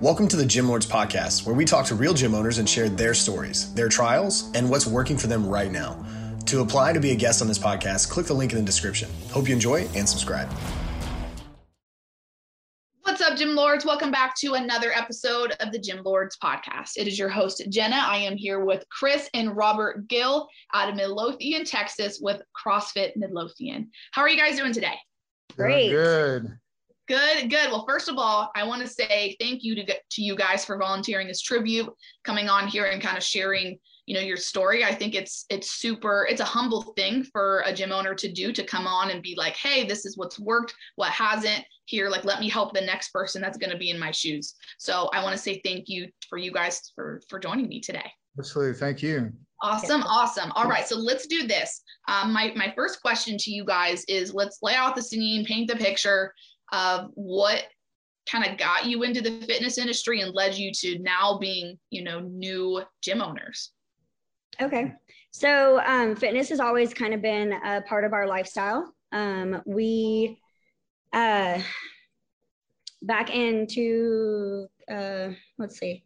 Welcome to the Gym Lords Podcast, where we talk to real gym owners and share their stories, their trials, and what's working for them right now. To apply to be a guest on this podcast, click the link in the description. Hope you enjoy and subscribe. What's up, Gym Lords? Welcome back to another episode of the Gym Lords podcast. It is your host, Jenna. I am here with Chris and Robert Gill out of Midlothian, Texas, with CrossFit Midlothian. How are you guys doing today? Great. Good. Good, good. Well, first of all, I want to say thank you to to you guys for volunteering this tribute, coming on here and kind of sharing, you know, your story. I think it's it's super. It's a humble thing for a gym owner to do to come on and be like, hey, this is what's worked, what hasn't. Here, like, let me help the next person that's going to be in my shoes. So I want to say thank you for you guys for for joining me today. Absolutely. Thank you. Awesome, awesome. All right, so let's do this. Um, my my first question to you guys is: Let's lay out the scene, paint the picture of what kind of got you into the fitness industry and led you to now being, you know, new gym owners? Okay. So, um, fitness has always kind of been a part of our lifestyle. Um, we, uh, back into, uh, let's see,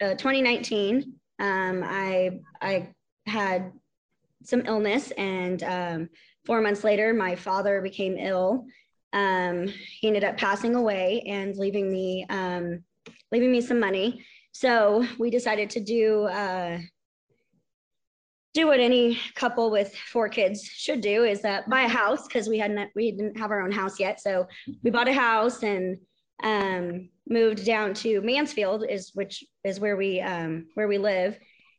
uh, 2019, um, I, I had some illness and, um, four months later, my father became ill um, he ended up passing away and leaving me um, leaving me some money. So we decided to do uh, do what any couple with four kids should do is uh, buy a house because we hadn't we didn't have our own house yet. So we bought a house and um, moved down to Mansfield is which is where we um, where we live,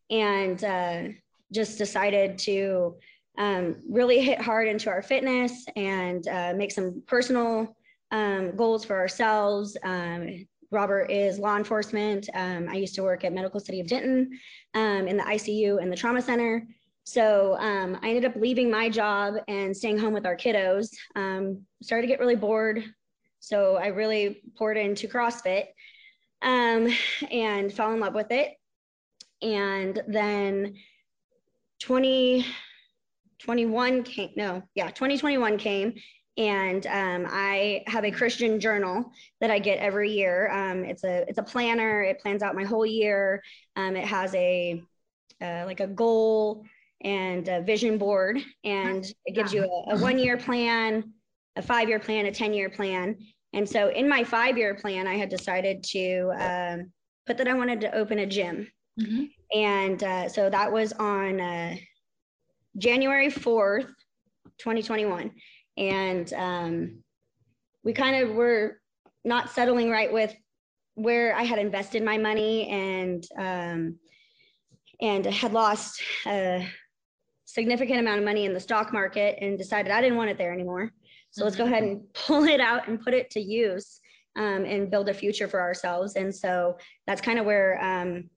and uh, just decided to um, really hit hard into our fitness and uh, make some personal um, goals for ourselves. Um, Robert is law enforcement. Um, I used to work at Medical City of Denton um, in the ICU and the trauma center. So um, I ended up leaving my job and staying home with our kiddos. started to get really bored. So I really poured into CrossFit and fell in love with it. And then 20, 21 came, no, yeah, 2021 came. And um, I have a Christian journal that I get every year. Um, it's a it's a planner. It plans out my whole year. Um, it has a uh, like a goal and a vision board, and it gives you a, a one year plan, a five year plan, a ten year plan. And so in my five year plan, I had decided to um, put that I wanted to open a gym. Mm-hmm. And uh, so that was on uh, January 4th, 2021. And um, we kind of were not settling right with where I had invested my money and um, and had lost a significant amount of money in the stock market and decided I didn't want it there anymore. So let's go ahead and pull it out and put it to use um, and build a future for ourselves. And so that's kind of where um,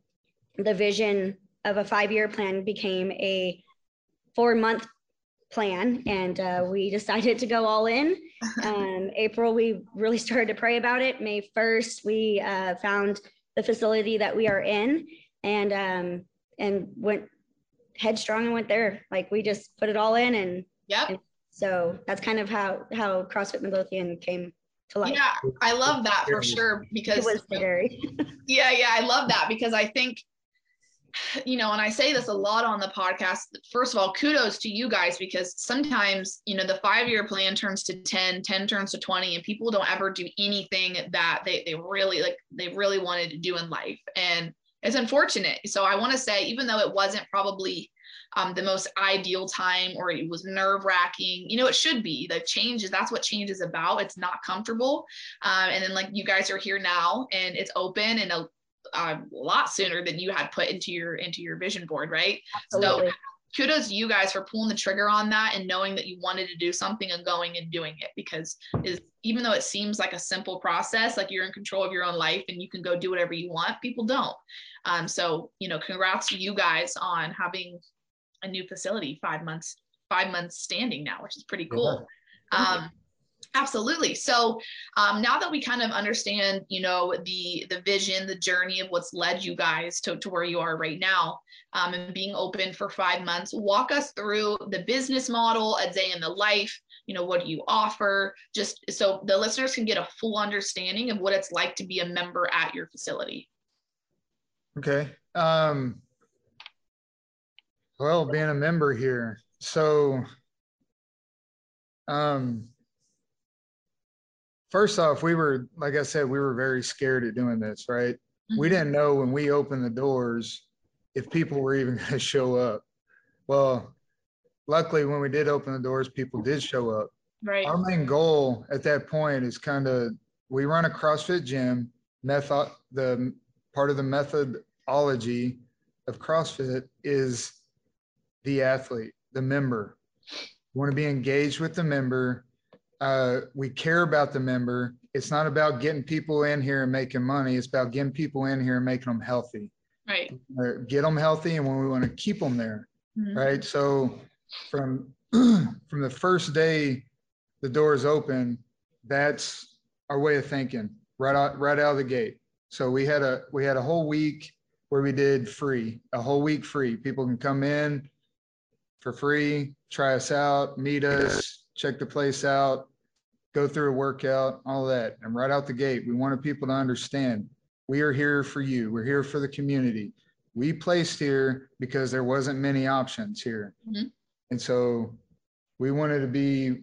the vision of a five year plan became a four month plan and uh, we decided to go all in. Um, april we really started to pray about it. May 1st we uh, found the facility that we are in and um, and went headstrong and went there. Like we just put it all in and yeah so that's kind of how how crossfit midlothian came to life. Yeah i love that for sure because it was scary. Yeah yeah i love that because i think you know, and I say this a lot on the podcast. First of all, kudos to you guys because sometimes, you know, the five year plan turns to 10, 10 turns to 20, and people don't ever do anything that they, they really like, they really wanted to do in life. And it's unfortunate. So I want to say, even though it wasn't probably um, the most ideal time or it was nerve wracking, you know, it should be. The change is that's what change is about. It's not comfortable. Um, and then, like, you guys are here now and it's open and a a lot sooner than you had put into your into your vision board, right? Absolutely. So kudos to you guys for pulling the trigger on that and knowing that you wanted to do something and going and doing it because is even though it seems like a simple process like you're in control of your own life and you can go do whatever you want people don't um, so you know congrats to you guys on having a new facility five months five months standing now which is pretty cool um, Absolutely. So um, now that we kind of understand, you know, the the vision, the journey of what's led you guys to, to where you are right now, um, and being open for five months, walk us through the business model, a day in the life, you know what do you offer? Just so the listeners can get a full understanding of what it's like to be a member at your facility. Okay um well being a member here. So um first off we were like i said we were very scared of doing this right? Mm-hmm. we didn't know when we opened the doors if people were even going to show up. Well luckily when we did open the doors people did show up. Right. Our main goal at that point is kind of we run a crossfit gym method the part of the methodology of crossfit is the athlete the member. We want to be engaged with the member uh, we care about the member. It's not about getting people in here and making money. It's about getting people in here and making them healthy. Right. Get them healthy and when we want to keep them there mm-hmm. right? So from from the first day the doors open that's our way of thinking right out right out of the gate. So we had a we had a whole week where we did free a whole week free. People can come in for free try us out meet us check the place out go through a workout all that. And right out the gate. We wanted people to understand we are here for you. We're here for the community. We placed here because there wasn't many options here. Mm-hmm. and so we wanted to be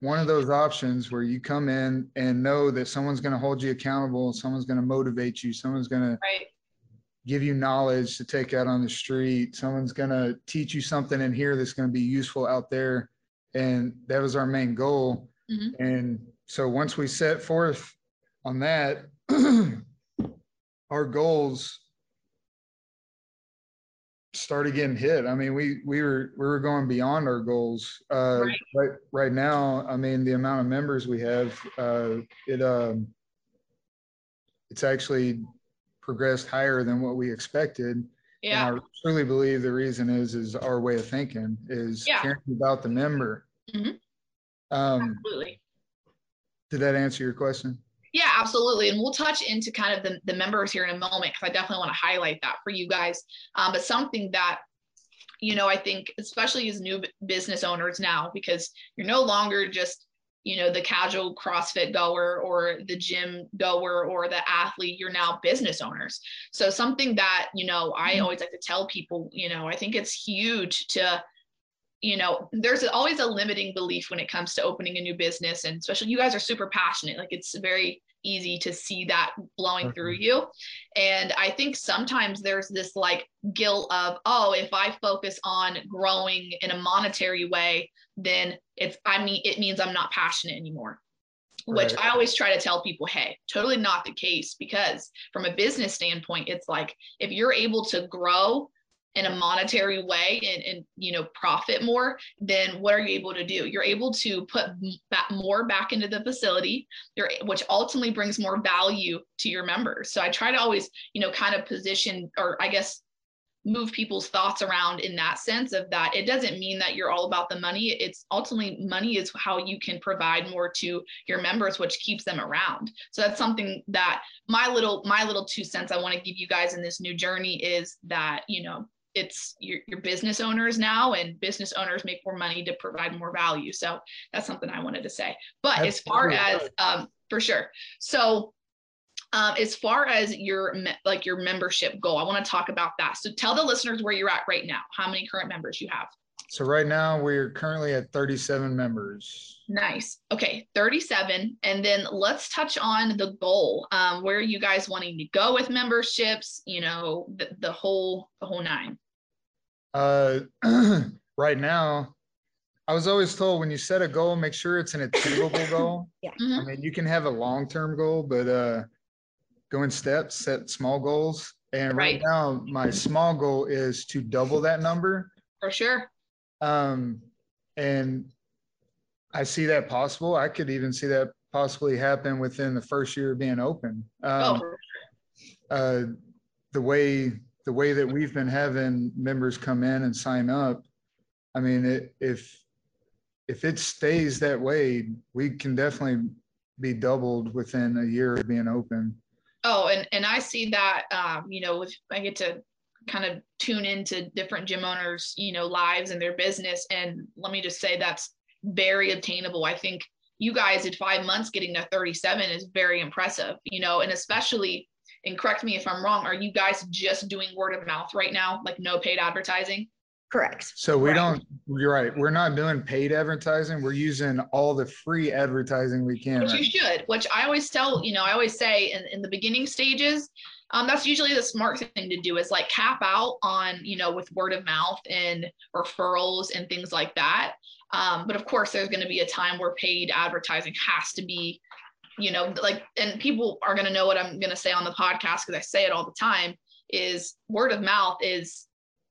one of those options where you come in and know that someone's going to hold you accountable someone's going to motivate you someone's going to give you knowledge to take out on the street someone's going to teach you something in here that's going to be useful out there. And that was our main goal mm-hmm. and so once we set forth on that our goals started getting hit. I mean, we we were we were going beyond our goals. Uh, right. right right now, I mean, the amount of members we have, uh, it um, it's actually progressed higher than what we expected. Yeah. And I truly believe the reason is is our way of thinking is yeah. caring about the member. Mm-hmm. Um, Absolutely. Did that answer your question? Yeah, absolutely. And we'll touch into kind of the, the members here in a moment because I definitely want to highlight that for you guys. Um, but something that, you know, I think, especially as new business owners now, because you're no longer just, you know, the casual CrossFit goer or the gym goer or the athlete, you're now business owners. So something that, you know, I mm-hmm. always like to tell people, you know, I think it's huge to, you know there's always a limiting belief when it comes to opening a new business and especially you guys are super passionate like it's very easy to see that blowing mm-hmm. through you and i think sometimes there's this like guilt of oh if i focus on growing in a monetary way then it's i mean it means i'm not passionate anymore which right. I always try to tell people, hey, totally not the case because from a business standpoint, it's like if you're able to grow in a monetary way and, and you know profit more then what are you able to do? You're able to put more back into the facility which ultimately brings more value to your members. So i try to always you know kind of position or i guess move people's thoughts around in that sense of that. It doesn't mean that you're all about the money. It's ultimately money is how you can provide more to your members which keeps them around. So that's something that my little my little two cents i want to give you guys in this new journey is that you know it's your, your business owners now and business owners make more money to provide more value. So that's something i wanted to say. But that's as far as um, for sure. So um, as far as your like your membership goal i want to talk about that. So tell the listeners where you're at right now. How many current members you have? So right now we're currently at 37 members. Nice. Okay 37 and then let's touch on the goal. Um, where are you guys wanting to go with memberships you know the, the whole the whole nine uh, right now, I was always told when you set a goal, make sure it's an achievable goal. Yeah. Mm-hmm. I mean, you can have a long term goal, but uh, go in steps, set small goals. And right. right now, my small goal is to double that number. For sure. Um, and I see that possible. I could even see that possibly happen within the first year of being open. Um, oh. uh, the way the way that we've been having members come in and sign up, I mean, it, if if it stays that way, we can definitely be doubled within a year of being open. Oh, and and I see that um, you know, if I get to kind of tune into different gym owners, you know, lives and their business, and let me just say that's very obtainable. I think you guys did five months getting to 37 is very impressive, you know, and especially, and correct me if I'm wrong, are you guys just doing word of mouth right now? Like no paid advertising? Correct. So we Right. don't, you're right. We're not doing paid advertising. We're using all the free advertising we can. Which right you should, which I always tell, you know, I always say in, in the beginning stages, um, that's usually the smart thing to do is like cap out on, you know, with word of mouth and referrals and things like that. Um, but of course, there's going to be a time where paid advertising has to be, you know, like, and people are going to know what I'm going to say on the podcast because I say it all the time is word of mouth is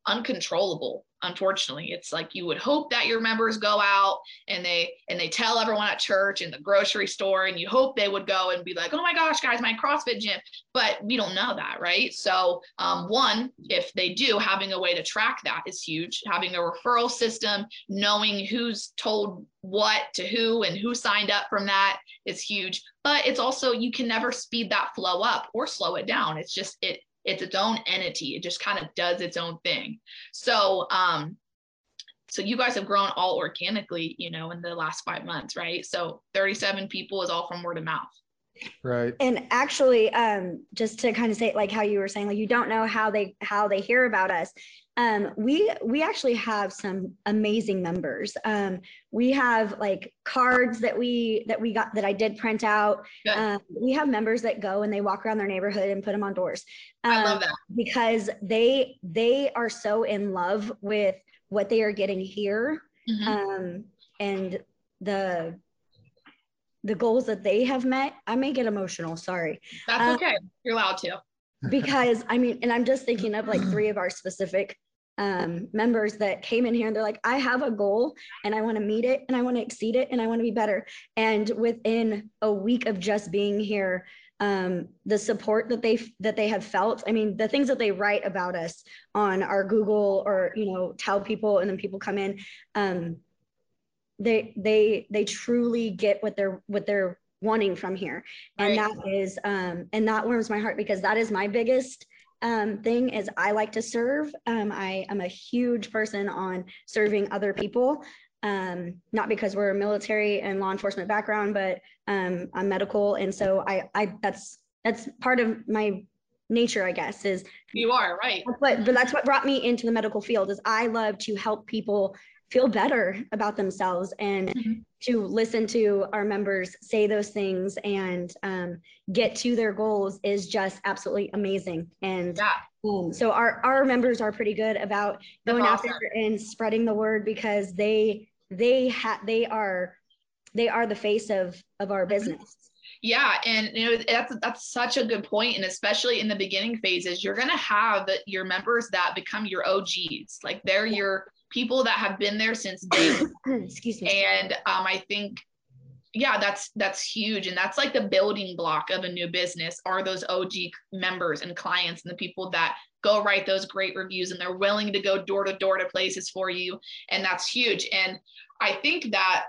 uncontrollable unfortunately. It's like you would hope that your members go out and they and they tell everyone at church and the grocery store and you hope they would go and be like oh my gosh guys my crossfit gym. But we don't know that right? So um, one if they do having a way to track that is huge. Having a referral system knowing who's told what to who and who signed up from that is huge but it's also you can never speed that flow up or slow it down. It's just it it's its own entity. It just kind of does its own thing. So um so you guys have grown all organically you know in the last five months right? So 37 people is all from word of mouth. Right. And actually, um, just to kind of say, like how you were saying, like you don't know how they how they hear about us. Um, we we actually have some amazing members. Um, we have like cards that we that we got that I did print out. Um, we have members that go and they walk around their neighborhood and put them on doors. i Um, love that because they they are so in love with what they are getting here Mhm. um, and the the goals that they have met. I may get emotional, sorry, that's uh, okay you're allowed to because I mean, and I'm just thinking of like three of our specific um, members that came in here and they're like, I have a goal and I want to meet it and I want to exceed it and I want to be better. And within a week of just being here, um, the support that they that they have felt. I mean, the things that they write about us on our Google or you know tell people, and then people come in. Um, they they they truly get what they're what they're wanting from here and Right. that is um and that warms my heart because that is my biggest um thing is i like to serve. Um i am a huge person on serving other people um not because we're a military and law enforcement background but um i'm medical. And so i i that's that's part of my nature i guess is you are right. What but that's what brought me into the medical field is i love to help people feel better about themselves and Mhm. to listen to our members say those things and um, get to their goals is just absolutely amazing. And yeah. um, so our our members are pretty good about That's going out awesome. there and spreading the word because they they have they are they are the face of of our business. Yeah, and you know that's that's such a good point, and especially in the beginning phases, you're gonna have your members that become your OGs, like they're your people that have been there since day excuse me. And um, I think yeah, that's that's huge, and that's like the building block of a new business are those OG members and clients and the people that go write those great reviews and they're willing to go door to door to places for you, and that's huge. And I think that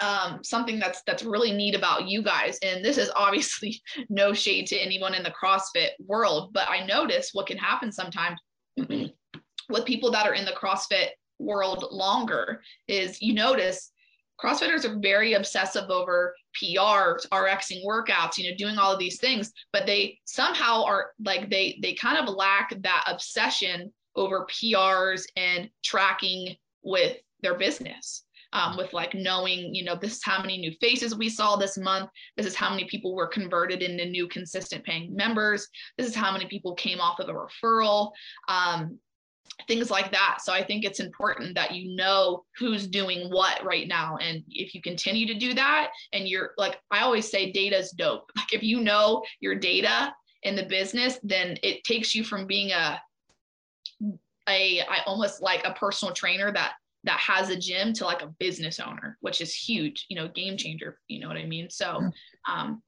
um, something that's that's really neat about you guys, and this is obviously no shade to anyone in the CrossFit world, but I notice what can happen sometimes with people that are in the CrossFit world longer is you notice CrossFitters are very obsessive over PR, RXing workouts, you know, doing all of these things, but they somehow are like they they kind of lack that obsession over PRs and tracking with their business. Um, with like knowing, you know, this is how many new faces we saw this month. This is how many people were converted into new consistent paying members. This is how many people came off of a referral. Um, things like that. So I think it's important that you know who's doing what right now. And if you continue to do that, and you're like, I always say data's dope. Like if you know your data in the business, then it takes you from being a a I almost like a personal trainer that that has a gym to like a business owner, which is huge, you know, game changer. You know what I mean? So um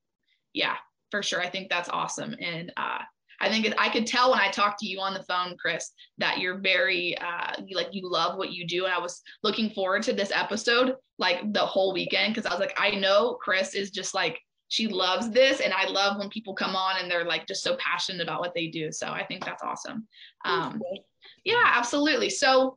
yeah, for sure. I think that's awesome. And uh I think it, I could tell when I talked to you on the phone, Chris, that you're very uh, you, like you love what you do, and I was looking forward to this episode like the whole weekend because I was like, I know Chris is just like she loves this, and I love when people come on and they're like just so passionate about what they do. So I think that's awesome. Um, yeah, absolutely. So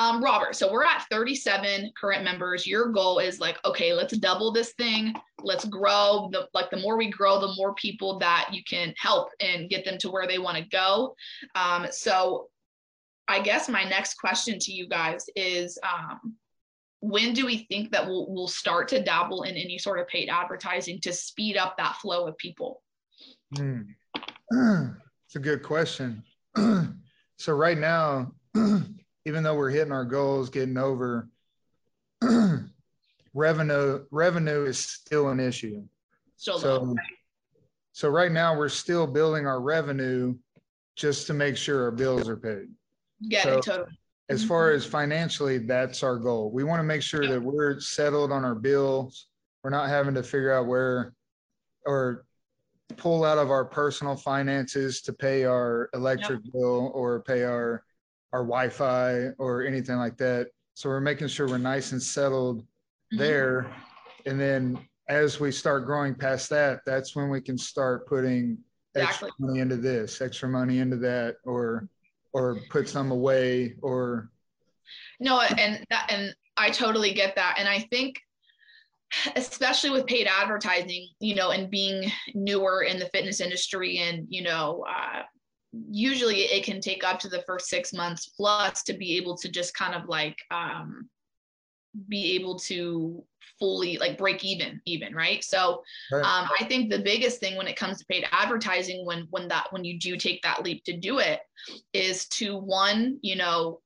Um, Robert, so we're at 37 current members. Your goal is like, okay, let's double this thing. Let's grow. The like the more we grow, the more people that you can help and get them to where they want to go. Um, so I guess my next question to you guys is um, when do we think that we'll, we'll start to dabble in any sort of paid advertising to speed up that flow of people? Hmm. It's a good question. so right now, even though we're hitting our goals, getting over revenue, revenue is still an issue. Still So, so right now we're still building our revenue just to make sure our bills are paid. get so- totally. As far as financially, that's our goal. We want to make sure that we're settled on our bills. We're not having to figure out where or pull out of our personal finances to pay our electric bill or pay our our Wi-Fi or anything like that. So we're making sure we're nice and settled Mhm. there. And then as we start growing past that, that's when we can start putting extra money into this, extra money into that, or or put some away or No, and that and I totally get that. And I think especially with paid advertising, you know, and being newer in the fitness industry and, you know, uh, usually it can take up to the first six months plus to be able to just kind of like um, be able to fully like break even even right so Right. um, i think the biggest thing when it comes to paid advertising when when that when you do take that leap to do it is to one you know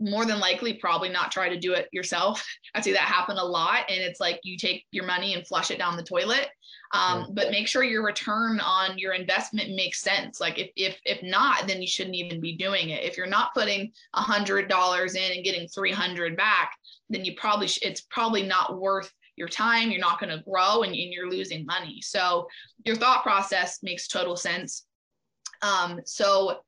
more than likely probably not try to do it yourself. I see that happen a lot and it's like you take your money and flush it down the toilet. Um, but make sure your return on your investment makes sense. Like if if if not then you shouldn't even be doing it. If you're not putting a hundred dollars in and getting 300 back then you probably sh- it's probably not worth your time. You're not going to grow and, and you're losing money. So your thought process makes total sense. Um, so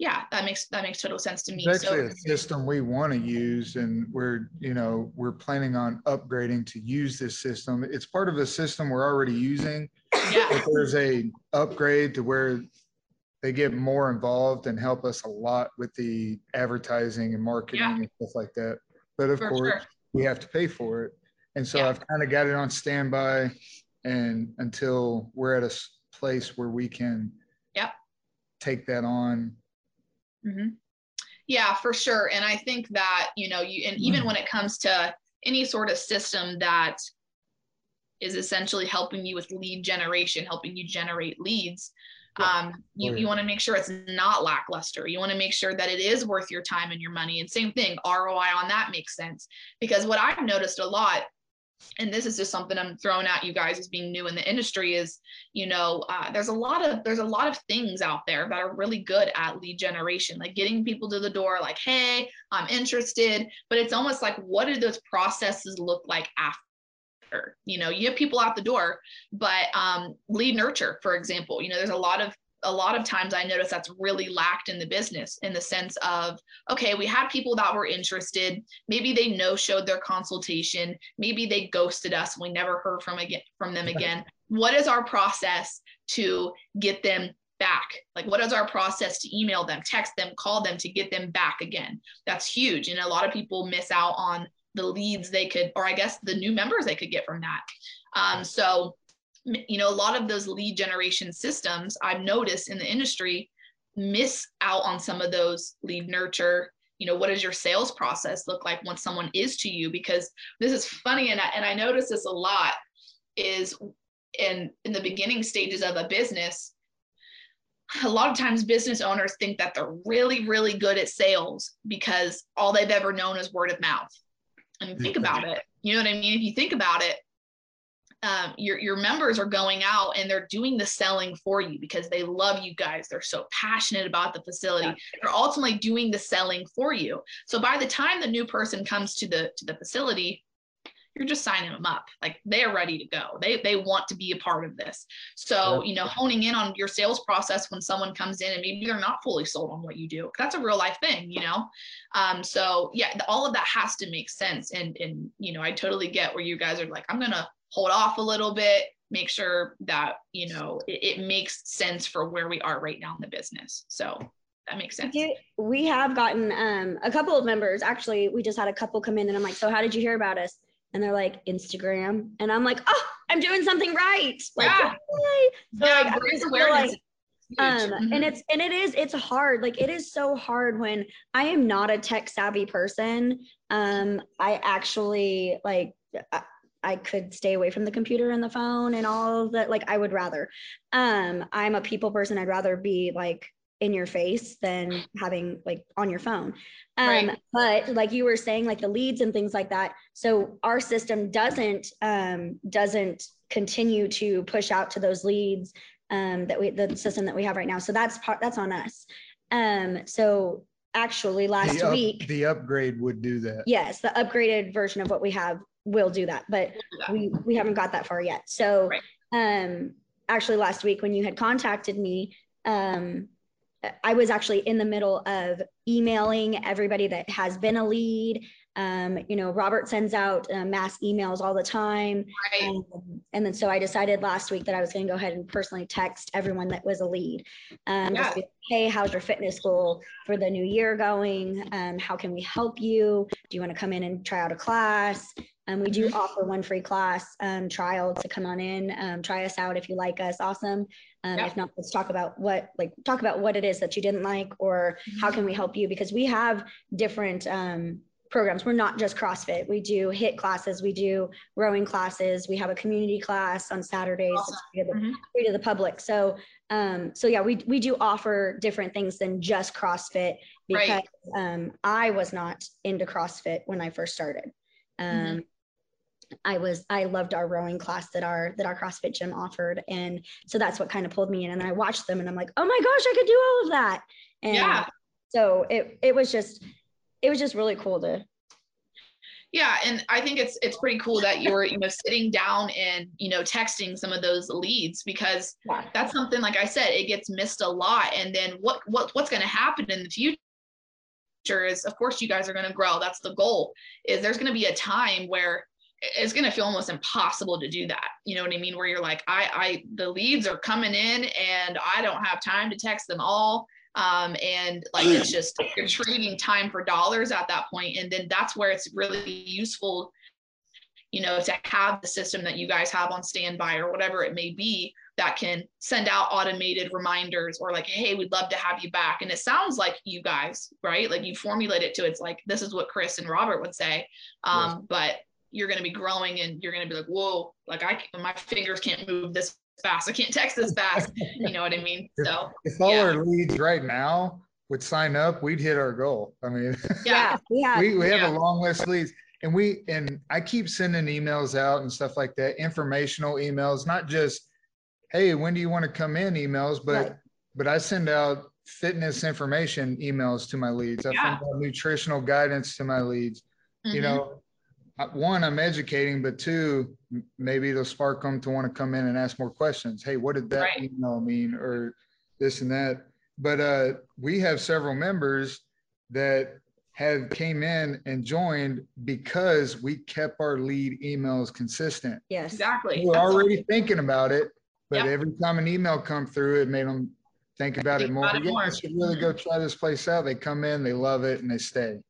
yeah that makes that makes total sense to me It's so actually a system we want to use and we're, you know, we're planning on upgrading to use this system. It's part of a system we're already using. yeah But there's a upgrade to where they get more involved and help us a lot with the advertising and marketing Yeah. and stuff like that. But of for course, sure we have to pay for it. And so Yeah. I've kind of got it on standby and until we're at a place where we can Yep. take that on. Hmm Yeah, for sure. And I think that, you know, you, and even when it comes to any sort of system that is essentially helping you with lead generation, helping you generate leads, um, you, Oh, you want to make sure it's not lackluster. You want to make sure that it is worth your time and your money. And same thing, ROI on that makes sense. Because what I've noticed a lot, and this is just something I'm throwing at you guys as being new in the industry, is you know uh, there's a lot of there's a lot of things out there that are really good at lead generation like getting people to the door like hey i'm interested. But it's almost like what do those processes look like after? You know you have people out the door but um, lead nurture for example you know there's a lot of a lot of times I notice that's really lacked in the business in the sense of, okay, we had people that were interested. Maybe they no showed their consultation. Maybe they ghosted us. We never heard from again from them again. What is our process to get them back? Like, what is our process to email them, text them, call them to get them back again? That's huge. And a lot of people miss out on the leads they could, or I guess the new members they could get from that. Um, so you know, a lot of those lead generation systems I've noticed in the industry miss out on some of those lead nurture. You know, what does your sales process look like once someone is to you? Because this is funny, and I, and I notice this a lot is in in the beginning stages of a business. A lot of times, business owners think that they're really, really good at sales because all they've ever known is word of mouth. And think mm-hmm. about it. You know what I mean? If you think about it, um, your your members are going out and they're doing the selling for you because they love you guys. They're so passionate about the facility. Yeah. They're ultimately doing the selling for you. So by the time the new person comes to the to the facility, you're just signing them up. Like they're ready to go. They they want to be a part of this. So you know, honing in on your sales process when someone comes in and maybe they're not fully sold on what you do. That's a real life thing, you know. Um, so yeah, all of that has to make sense. And and you know, I totally get where you guys are like, I'm gonna hold off a little bit, make sure that, you know, it, it makes sense for where we are right now in the business. So That makes sense. We, have gotten um, a couple of members. Actually, we just had a couple come in, and I'm like, "So, how did you hear about us?" And they're like, "Instagram." And I'm like, "Oh, I'm doing something right!" Like, Yeah. yay. So, yeah, like, I brand just feel awareness. like- is huge. um Mhm. and it's and it is it's hard like it is so hard when i am not a tech savvy person um i actually like I, I could stay away from the computer and the phone and all of that like i would rather um i'm a people person i'd rather be like in your face than having like on your phone um Right. but like you were saying like the leads and things like that so our system doesn't um doesn't continue to push out to those leads um, that we the system that we have right now. So that's part that's on us. Um, so actually last The up- week, The upgrade would do that. yes, the upgraded version of what we have will do that, but we we haven't got that far yet. So Right. um actually last week when you had contacted me, um I was actually in the middle of emailing everybody that has been a lead. Um, you know, Robert sends out uh, mass emails all the time. Right. Um, and then so I decided last week that I was going to go ahead and personally text everyone that was a lead. Um, Yeah. be, hey, how's your fitness goal for the new year going? Um, how can we help you? Do you want to come in and try out a class? Um, we do Mhm. offer one free class um, trial to come on in, um, try us out if you like us. Awesome. Um. If not, let's talk about what like talk about what it is that you didn't like or Mm-hmm. how can we help you because we have different um, programs. We're not just CrossFit. We do hit classes. We do rowing classes. We have a community class on Saturdays Awesome. free to, the, Mhm. free to the public. So, um, so yeah, we we do offer different things than just CrossFit because Right. um, I was not into CrossFit when I first started. Um, Mhm. I was I loved our rowing class that our that our CrossFit gym offered, and so that's what kind of pulled me in. And I watched them, and I'm like, oh my gosh, I could do all of that. And Yeah. so it it was just it was just really cool to Yeah, and I think it's it's pretty cool that you're you know sitting down and you know texting some of those leads because yeah. that's something like I said it gets missed a lot. And then what what what's going to happen in the future is of course you guys are going to grow. That's the goal. Is there's going to be a time where it's going to feel almost impossible to do that. You know what I mean? Where you're like I I the leads are coming in and I don't have time to text them all um, and like it's just you're trading time for dollars at that point. point and then that's where it's really useful you know to have the system that you guys have on standby or whatever it may be that can send out automated reminders or like hey we'd love to have you back and it sounds like you guys right like you formulate it to it's like this is what chris and robert would say um, but you're going to be growing and you're going to be like whoa like i my fingers can't move this fast i can't text this fast you know what i mean so If all Yeah. our leads right now would sign up, we'd hit our goal. I mean, yeah we have we, we have Yeah. a long list of leads and we, and I keep sending emails out and stuff like that, informational emails, not just, hey, when do you want to come in emails, but, Right. but I send out fitness information emails to my leads. I Yeah. send out nutritional guidance to my leads. You Mhm. know, one, I'm educating, but two, maybe it'll spark them to want to come in and ask more questions. Hey, what did that Right. email mean, or this and that? But uh, we have several members that have came in and joined because we kept our lead emails consistent. yes exactly We were That's all. already thinking about it, but Yep. every time an email come through, it made them think about Think it more. about it yeah, more. I should really go try this place out. They come in, they love it, and they stay.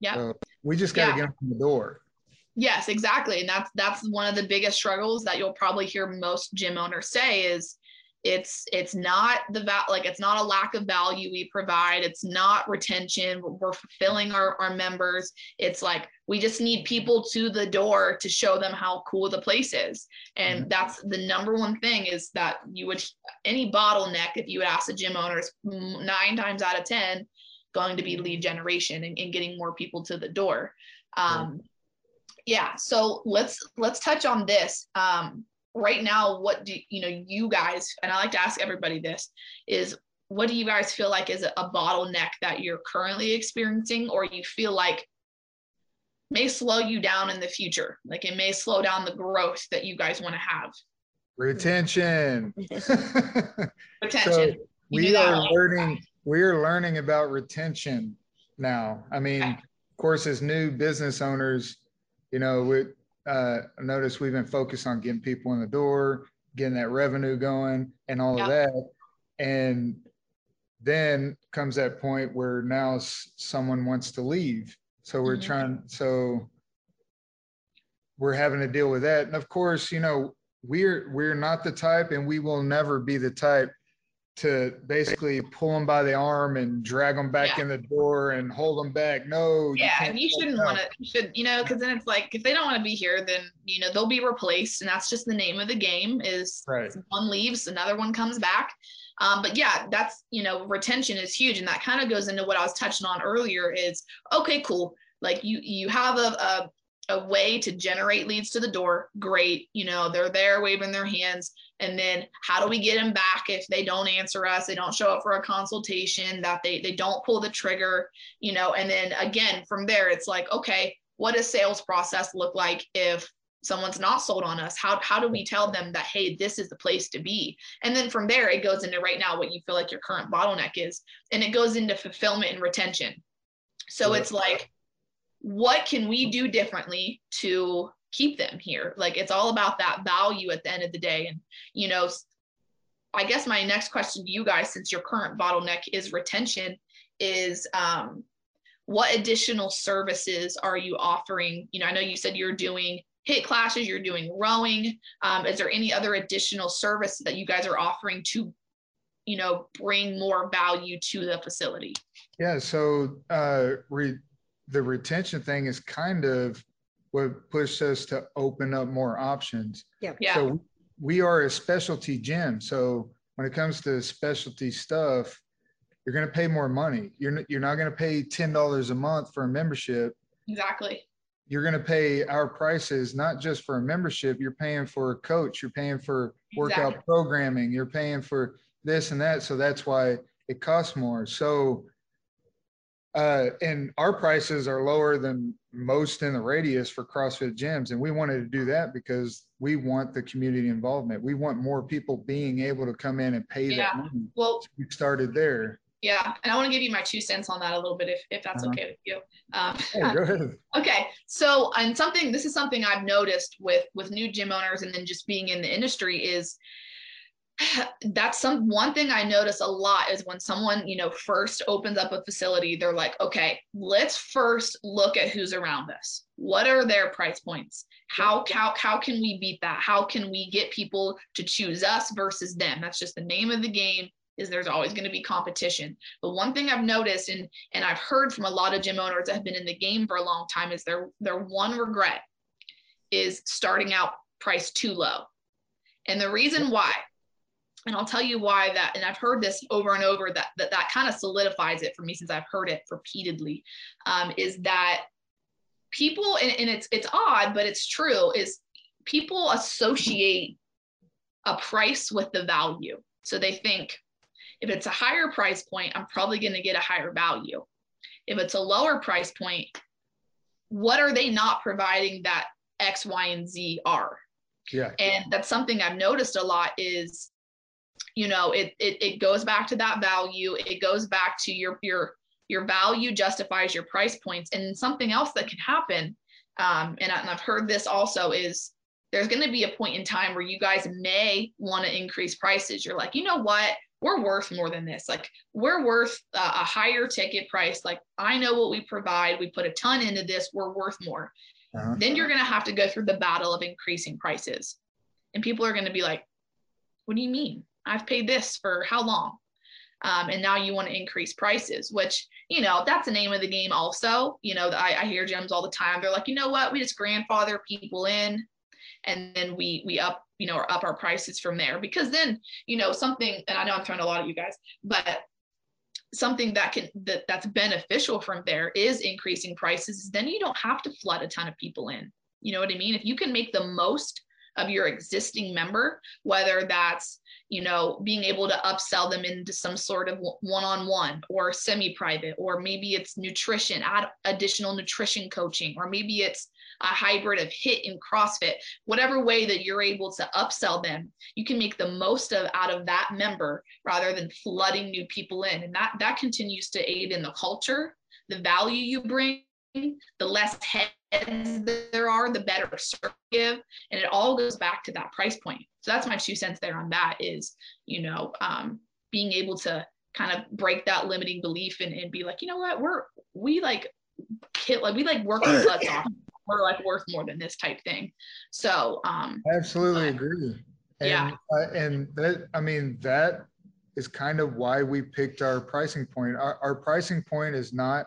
yeah So we just got to Yeah. get them from the door. Yes, exactly. And that's that's one of the biggest struggles that you'll probably hear most gym owners say is it's it's not the val like it's not a lack of value we provide. It's not retention. We're fulfilling our, our members. It's like we just need people to the door to show them how cool the place is. And that's the number one thing is that you would any bottleneck if you would ask the gym owners mm, nine times out of ten going to be lead generation and, and getting more people to the door. Um, yeah so let's let's touch on this um right now what do you know you guys and i like to ask everybody this is what do you guys feel like is a, a bottleneck that you're currently experiencing or you feel like may slow you down in the future like it may slow down the growth that you guys want to have Retention. retention You we are all. learning we are learning about retention now i mean Okay. of course as new business owners you know we uh notice we've been focused on getting people in the door getting that revenue going and all Yeah. of that and then comes that point where now someone wants to leave. So we're mm-hmm. trying, so we're having to deal with that. And of course, you know, we're we're not the type and we will never be the type to basically pull them by the arm and drag them back yeah. in the door and hold them back. No. Yeah, you and you shouldn't want to. You should, you know, because then it's like if they don't want to be here, then you know they'll be replaced, and that's just the name of the game. Is right. one leaves, another one comes back. Um, but yeah, that's you know retention is huge, and that kind of goes into what I was touching on earlier. Is okay, cool. Like you you have a, a a way to generate leads to the door. Great you know they're there waving their hands. And then how do we get them back if they don't answer us they don't show up for a consultation that they they don't pull the trigger you know? And then again from there it's like okay what does sales process look like if someone's not sold on us? How, how do we tell them that hey this is the place to be? And then from there it goes into right now what you feel like your current bottleneck is and it goes into fulfillment and retention. So it's like what can we do differently to keep them here? Like it's all about that value at the end of the day. And you know i guess my next question to you guys since your current bottleneck is retention is um, what additional services are you offering? You know i know you said you're doing hit classes you're doing rowing. Um, is there any other additional service that you guys are offering to you know bring more value to the facility? Yeah so uh, re- the retention thing is kind of what pushed us to open up more options. Yeah. yeah. So we are a specialty gym. So when it comes to specialty stuff, you're going to pay more money. You're you're not going to pay ten dollars a month for a membership. Exactly. You're going to pay our prices not just for a membership. You're paying for a coach. You're paying for workout exactly. programming. You're paying for this and that. So that's why it costs more. So uh, and our prices are lower than most in the radius for CrossFit gyms. And we wanted to do that because we want the community involvement. We want more people being able to come in and pay yeah. that money. Well, so we started there. Yeah, and I want to give you my two cents on that a little bit, if, if that's uh-huh. okay with you. Um, yeah, go ahead. Okay, so and something this is something I've noticed with with new gym owners and then just being in the industry is that's some one thing I notice a lot is when someone, you know, first opens up a facility, they're like, okay, let's first look at who's around us. What are their price points? How how how can we beat that? How can we get people to choose us versus them? That's just the name of the game is there's always going to be competition. But one thing I've noticed and and I've heard from a lot of gym owners that have been in the game for a long time is their their one regret is starting out price too low. And the reason why and I'll tell you why that, and I've heard this over and over that that, that kind of solidifies it for me since I've heard it repeatedly, um, is that people, and, and it's it's odd, but it's true, is people associate a price with the value. So they think if it's a higher price point, I'm probably going to get a higher value. If it's a lower price point, what are they not providing that X, Y, and Z are? Yeah. And that's something I've noticed a lot is you know it, it it goes back to that value. It goes back to your your your value justifies your price points. And something else that can happen um, and, I, and i've heard this also is there's going to be a point in time where you guys may want to increase prices. You're like you know what? We're worth more than this. Like we're worth a, a higher ticket price. Like i know what we provide. We put a ton into this. We're worth more. Uh-huh. then you're going to have to go through the battle of increasing prices. And people are going to be like what do you mean I've paid this for how long? Um, and now you want to increase prices, which, you know, that's the name of the game also. You know, I, I hear gyms all the time. They're like, you know what, we just grandfather people in and then we we up, you know, or up our prices from there. Because then, you know, something, and I know I'm throwing a lot of you guys, but something that can that that's beneficial from there is increasing prices then you don't have to flood a ton of people in you know what i mean if you can make the most of your existing member, whether that's you know being able to upsell them into some sort of one-on-one or semi-private or maybe it's nutrition add additional nutrition coaching or maybe it's a hybrid of hit and crossfit. Whatever way that you're able to upsell them you can make the most of out of that member rather than flooding new people in. And that that continues to aid in the culture the value you bring the less heads there are, the better service give. And it all goes back to that price point. So that's my two cents there on that is, you know, um, being able to kind of break that limiting belief and, and be like, you know what, we're we like hit like we like work our butts off. We're like worth more than this type thing. So um I absolutely agree. And, Yeah. uh, and that I mean that is kind of why we picked our pricing point. Our, our pricing point is not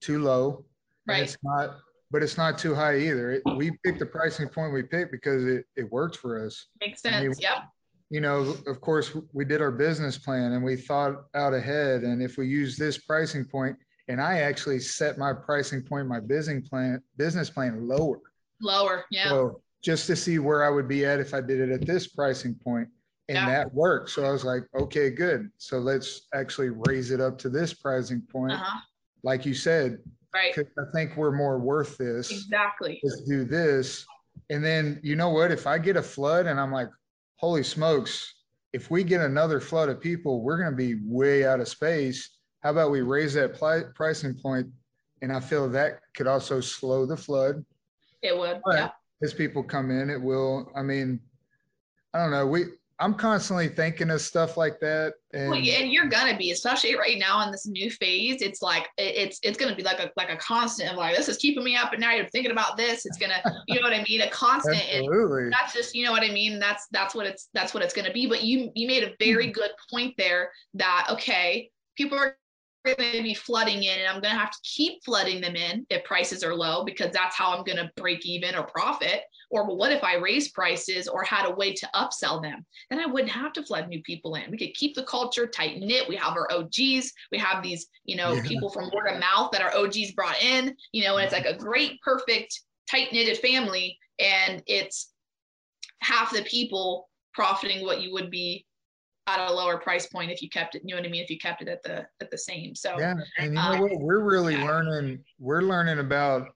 too low. and right. It's not, but it's not too high either. It, we picked the pricing point we picked because it, it worked for us. Makes I mean, sense. Yep. you know, of course, we did our business plan and we thought out ahead. And if we use this pricing point, and I actually set my pricing point, my business plan, business plan lower. Lower. Yeah. So just to see where I would be at if I did it at this pricing point, and Yeah. that worked. So I was like, okay, good. So let's actually raise it up to this pricing point. uh-huh. Like you said, Right. I think we're more worth this. Exactly. Let's do this. And then you know what? If I get a flood and I'm like, holy smokes, if we get another flood of people, we're going to be way out of space. How about we raise that pli- pricing point? And I feel that could also slow the flood. It would. Right. Yeah. As people come in, it will. I mean, I don't know. We I'm constantly thinking of stuff like that. And Well, yeah, and you're gonna be, especially right now in this new phase. It's like it's it's gonna be like a like a constant of like this is keeping me up at night. I'm thinking about this. It's gonna, you know what I mean? A constant. And absolutely. that's just you know what I mean. That's that's what it's that's what it's gonna be. But you you made a very hmm. good point there that okay, people are going to be flooding in, and I'm going to have to keep flooding them in if prices are low because that's how I'm going to break even or profit. Or well, what if I raise prices or had a way to upsell them? Then I wouldn't have to flood new people in. We could keep the culture tight knit. We have our OGs. We have these, you know, Yeah. people from word of mouth that our OGs brought in. You know, and it's like a great, perfect, tight knitted family, and it's half the people profiting what you would be at a lower price point if you kept it. You know what I mean? If you kept it at the at the same. So Yeah, and you know Uh, what? We're really yeah. learning. We're learning about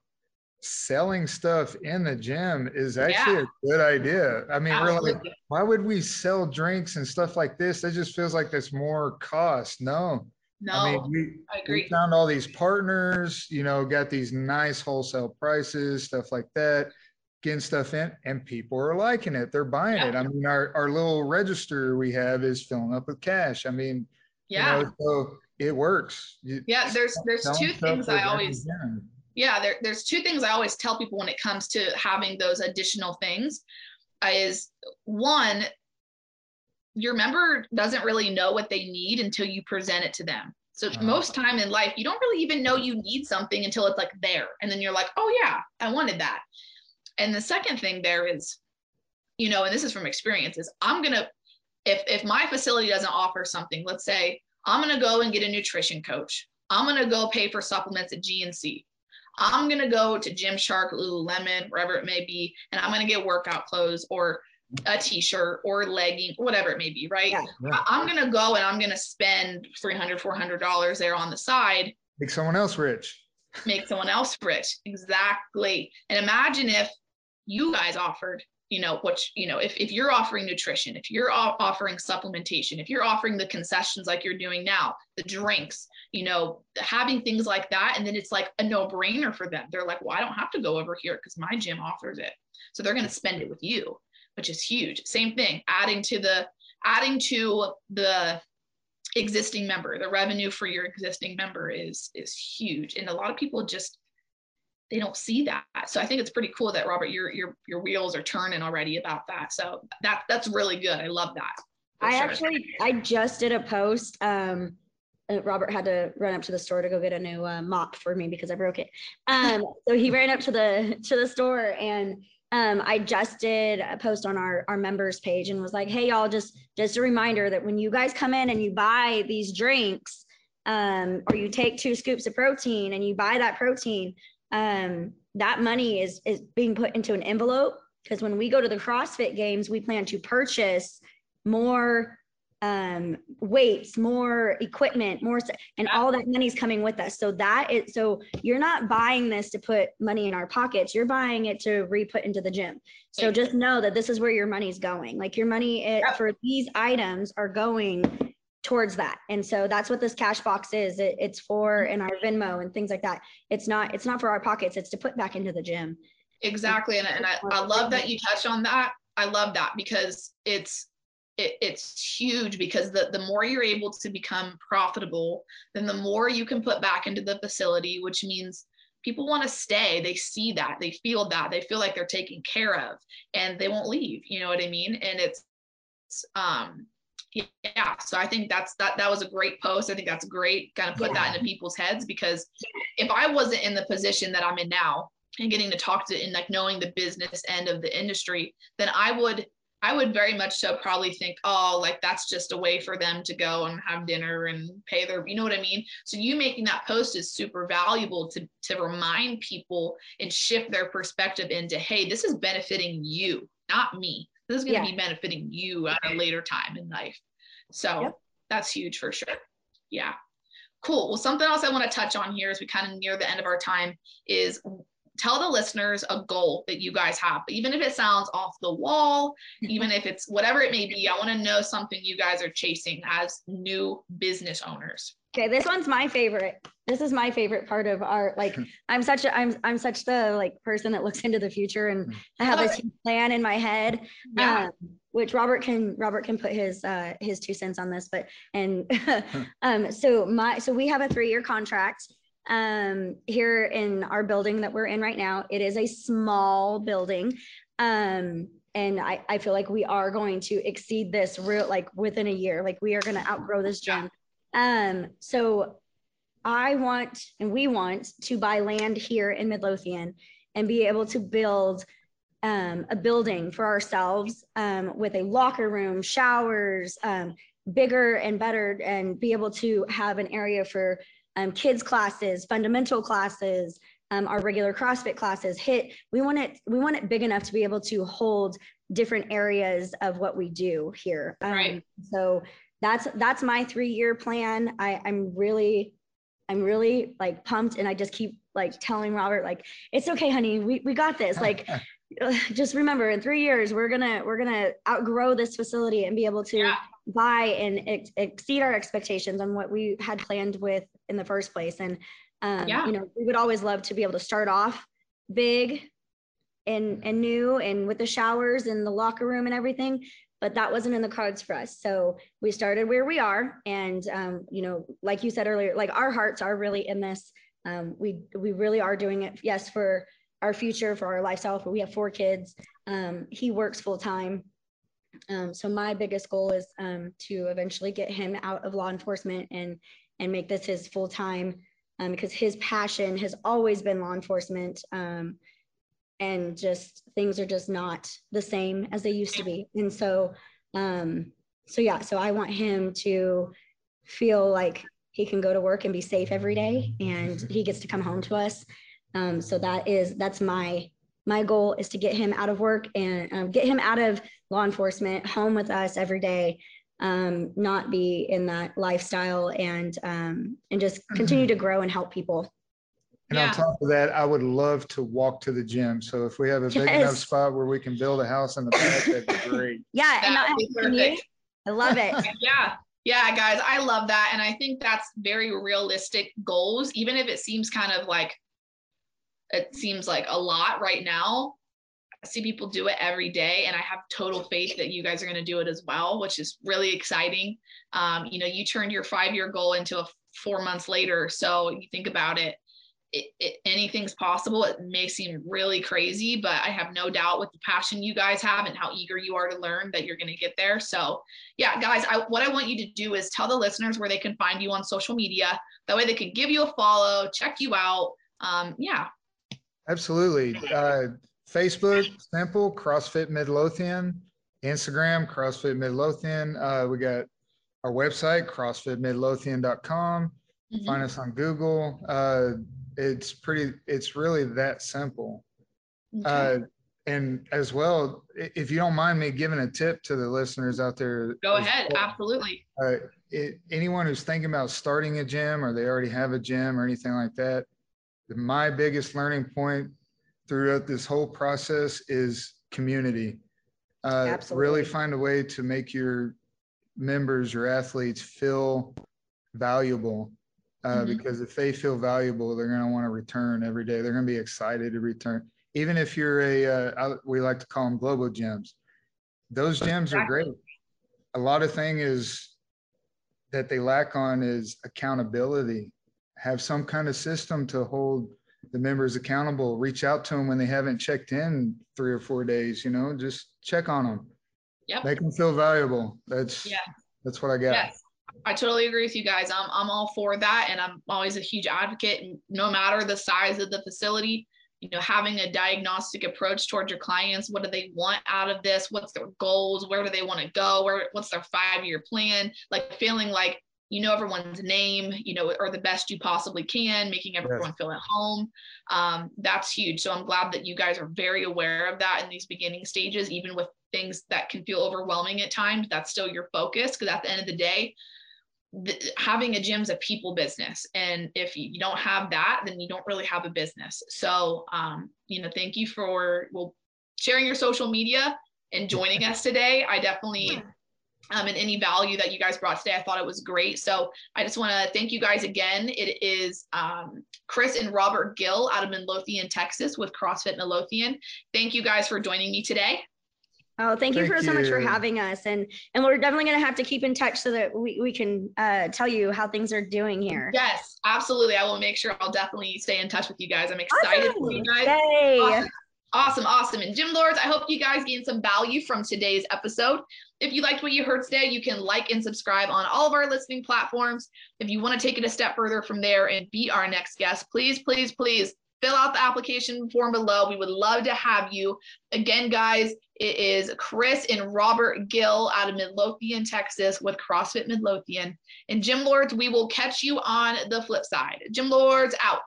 selling stuff in the gym is actually a good idea. I mean, we're like, why would we sell drinks and stuff like this? That just feels like that's more cost. No, no, I mean, we, I we found all these partners, you know, got these nice wholesale prices, stuff like that, getting stuff in, and people are liking it. They're buying Yeah. it. I mean, our, our little register we have is filling up with cash. I mean, yeah. you know, so it works. You- yeah, there's there's two things I always yeah there, there's two things i always tell people when it comes to having those additional things uh, is one your member doesn't really know what they need until you present it to them so Uh-huh. most time in life you don't really even know you need something until it's like there and then you're like oh yeah i wanted that and the second thing there is you know and this is from experience is i'm gonna if if my facility doesn't offer something let's say i'm gonna go and get a nutrition coach i'm gonna go pay for supplements at gnc I'm gonna go to Gymshark, Lululemon, wherever it may be, and I'm gonna get workout clothes or a t-shirt or legging, whatever it may be, right? Yeah. Yeah. I- I'm gonna go and I'm gonna spend 300, 400 dollars there on the side, Make someone else rich. make someone else rich. Exactly. And imagine if you guys offered, you know, what you know, if if you're offering nutrition, if you're offering supplementation, if you're offering the concessions like you're doing now, the drinks, you know, having things like that, and then it's like a no-brainer for them. They're like, well, I don't have to go over here because my gym offers it, so they're going to spend it with you, which is huge. Same thing, adding to the adding to the existing member the revenue for your existing member is is huge and a lot of people just they don't see that so i think it's pretty cool that robert your your your wheels are turning already about that so that that's really good i love that I sure. actually, I just did a post. Um, uh, Robert had to run up to the store to go get a new uh, mop for me because I broke it. Um, so he ran up to the to the store and um, I just did a post on our our members page and was like, hey y'all, just just a reminder that when you guys come in and you buy these drinks, um, or you take two scoops of protein and you buy that protein, um, that money is is being put into an envelope. Because when we go to the CrossFit games, we plan to purchase more um weights more equipment more and all that money's coming with us. So that is so you're not buying this to put money in our pockets. You're buying it to re-put into the gym. So just know that this is where your money's going. Like your money eh, Yep. for these items are going towards that. And so that's what this cash box is. It, it's for in our venmo and things like that. It's not it's not for our pockets. It's to put back into the gym. Exactly. And, and I, I love that you touched on that. I love that because it's it, it's huge because the, the more you're able to become profitable, then the more you can put back into the facility, which means people want to stay. They see that, they feel that, they feel like they're taken care of and they won't leave. You know what I mean? And it's, um, yeah so i think that's that that was a great post i think that's great kind of put yeah. that into people's heads because if i wasn't in the position that i'm in now and getting to talk to and like knowing the business end of the industry then i would I would very much so probably think, oh, like that's just a way for them to go and have dinner and pay their, you know what I mean? So you making that post is super valuable to to remind people and shift their perspective into, hey, this is benefiting you, not me. This is going to yeah. be benefiting you at a later time in life. So yep. that's huge for sure. Yeah. Cool. Well, something else I want to touch on here as we kind of near the end of our time is tell the listeners a goal that you guys have even if it sounds off the wall even if it's whatever it may be i want to know something you guys are chasing as new business owners okay this one's my favorite this is my favorite part of our like i'm such a i'm i'm such the like person that looks into the future and mm. i have this plan in my head yeah. um, which robert can robert can put his uh his two cents on this but and um so my so we have a three year contract um, here in our building that we're in right now. It is a small building. Um, and I, I feel like we are going to exceed this real like within a year. Like we are going to outgrow this gym. Um, so I want and we want to buy land here in Midlothian and be able to build um, a building for ourselves um, with a locker room, showers, um, bigger and better, and be able to have an area for um, kids classes, fundamental classes, um, our regular CrossFit classes, HIIT We want it. We want it big enough to be able to hold different areas of what we do here. Um, right. So that's that's my three year plan. I, I'm really, I'm really like pumped, and I just keep like telling Robert like it's okay, honey. We we got this. Like. just remember in three years we're gonna we're gonna outgrow this facility and be able to yeah. buy and ex- exceed our expectations on what we had planned with in the first place. And um, yeah. you know, we would always love to be able to start off big and and new and with the showers and the locker room and everything but that wasn't in the cards for us. So we started where we are and um, you know like you said earlier like our hearts are really in this. Um, we we really are doing it yes for our future for our lifestyle but we have four kids. Um, he works full time um, so my biggest goal is um, to eventually get him out of law enforcement and and make this his full time um, because his passion has always been law enforcement. Um, and just things are just not the same as they used to be. And so, um, so yeah, so I want him to feel like he can go to work and be safe every day and he gets to come home to us. Um, so that is, that's my, my goal is to get him out of work and um, get him out of law enforcement, home with us every day, um, not be in that lifestyle and um, and just continue to grow and help people. And yeah. on top of that, I would love to walk to the gym. So if we have a big yes. enough spot where we can build a house in the back, that'd be great. Yeah, and I, I love it. yeah. Yeah, guys, I love that. And I think that's very realistic goals, even if it seems kind of like it seems like a lot right now I see people do it every day and i have total faith that you guys are going to do it as well which is really exciting um, you know you turned your five year goal into a four months later so you think about it, it, it anything's possible it may seem really crazy but i have no doubt with the passion you guys have and how eager you are to learn that you're going to get there so yeah guys I, what i want you to do is tell the listeners where they can find you on social media that way they can give you a follow check you out um, yeah absolutely uh, Facebook, simple, CrossFit Midlothian. Instagram, CrossFit Midlothian. Uh, we got our website, CrossFitMidlothian.com. Mm-hmm. Find us on Google. Uh, it's pretty, it's really that simple. Okay. Uh, and as well, if you don't mind me giving a tip to the listeners out there. Go ahead. Well, Absolutely. Uh, it, anyone who's thinking about starting a gym or they already have a gym or anything like that, my biggest learning point throughout this whole process is community. Uh, Absolutely. Really find a way to make your members, your athletes feel valuable. Uh, mm-hmm. Because if they feel valuable, they're going to want to return every day. They're going to be excited to return. Even if you're a, uh, we like to call them global gyms. Those gyms are great. a lot of thing is that they lack on is accountability. Have some kind of system to hold the members accountable. Reach out to them when they haven't checked in three or four days. You know, just check on them. Yep. Make them feel valuable. That's yeah. That's what I got. Yes. I totally agree with you guys. I'm I'm all for that, and I'm always a huge advocate. And no matter the size of the facility, you know, having a diagnostic approach towards your clients. What do they want out of this? What's their goals? Where do they want to go? Where what's their five year plan? Like feeling like you know everyone's name, you know, or the best you possibly can, making everyone yes. feel at home. Um, that's huge. So I'm glad that you guys are very aware of that in these beginning stages, even with things that can feel overwhelming at times. That's still your focus because at the end of the day, having a gym's a people business. And if you don't have that then you don't really have a business. So um, you know thank you for well sharing your social media and joining us today. I definitely um, and any value that you guys brought today i thought it was great. So i just want to thank you guys again. It is um, chris and robert gill out of midlothian texas with crossfit midlothian. Thank you guys for joining me today Oh, thank, thank you for you. so much for having us, and and we're definitely going to have to keep in touch so that we, we can uh, tell you how things are doing here. Yes, absolutely. I will make sure I'll definitely stay in touch with you guys. I'm excited awesome. for you guys. Yay. Awesome. Awesome, awesome. And Gym Lords, I hope you guys gained some value from today's episode. If you liked what you heard today, you can like and subscribe on all of our listening platforms. If you want to take it a step further from there and be our next guest, please, please, please fill out the application form below. We would love to have you. Again, guys, it is Chris and Robert Gill out of Midlothian, Texas with CrossFit Midlothian. And Gym Lords, we will catch you on the flip side. Gym Lords out.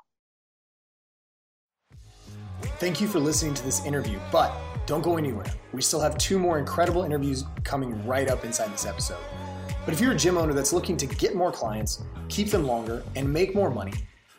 Thank you for listening to this interview, but don't go anywhere. We still have two more incredible interviews coming right up inside this episode. But if you're a gym owner that's looking to get more clients, keep them longer, and make more money,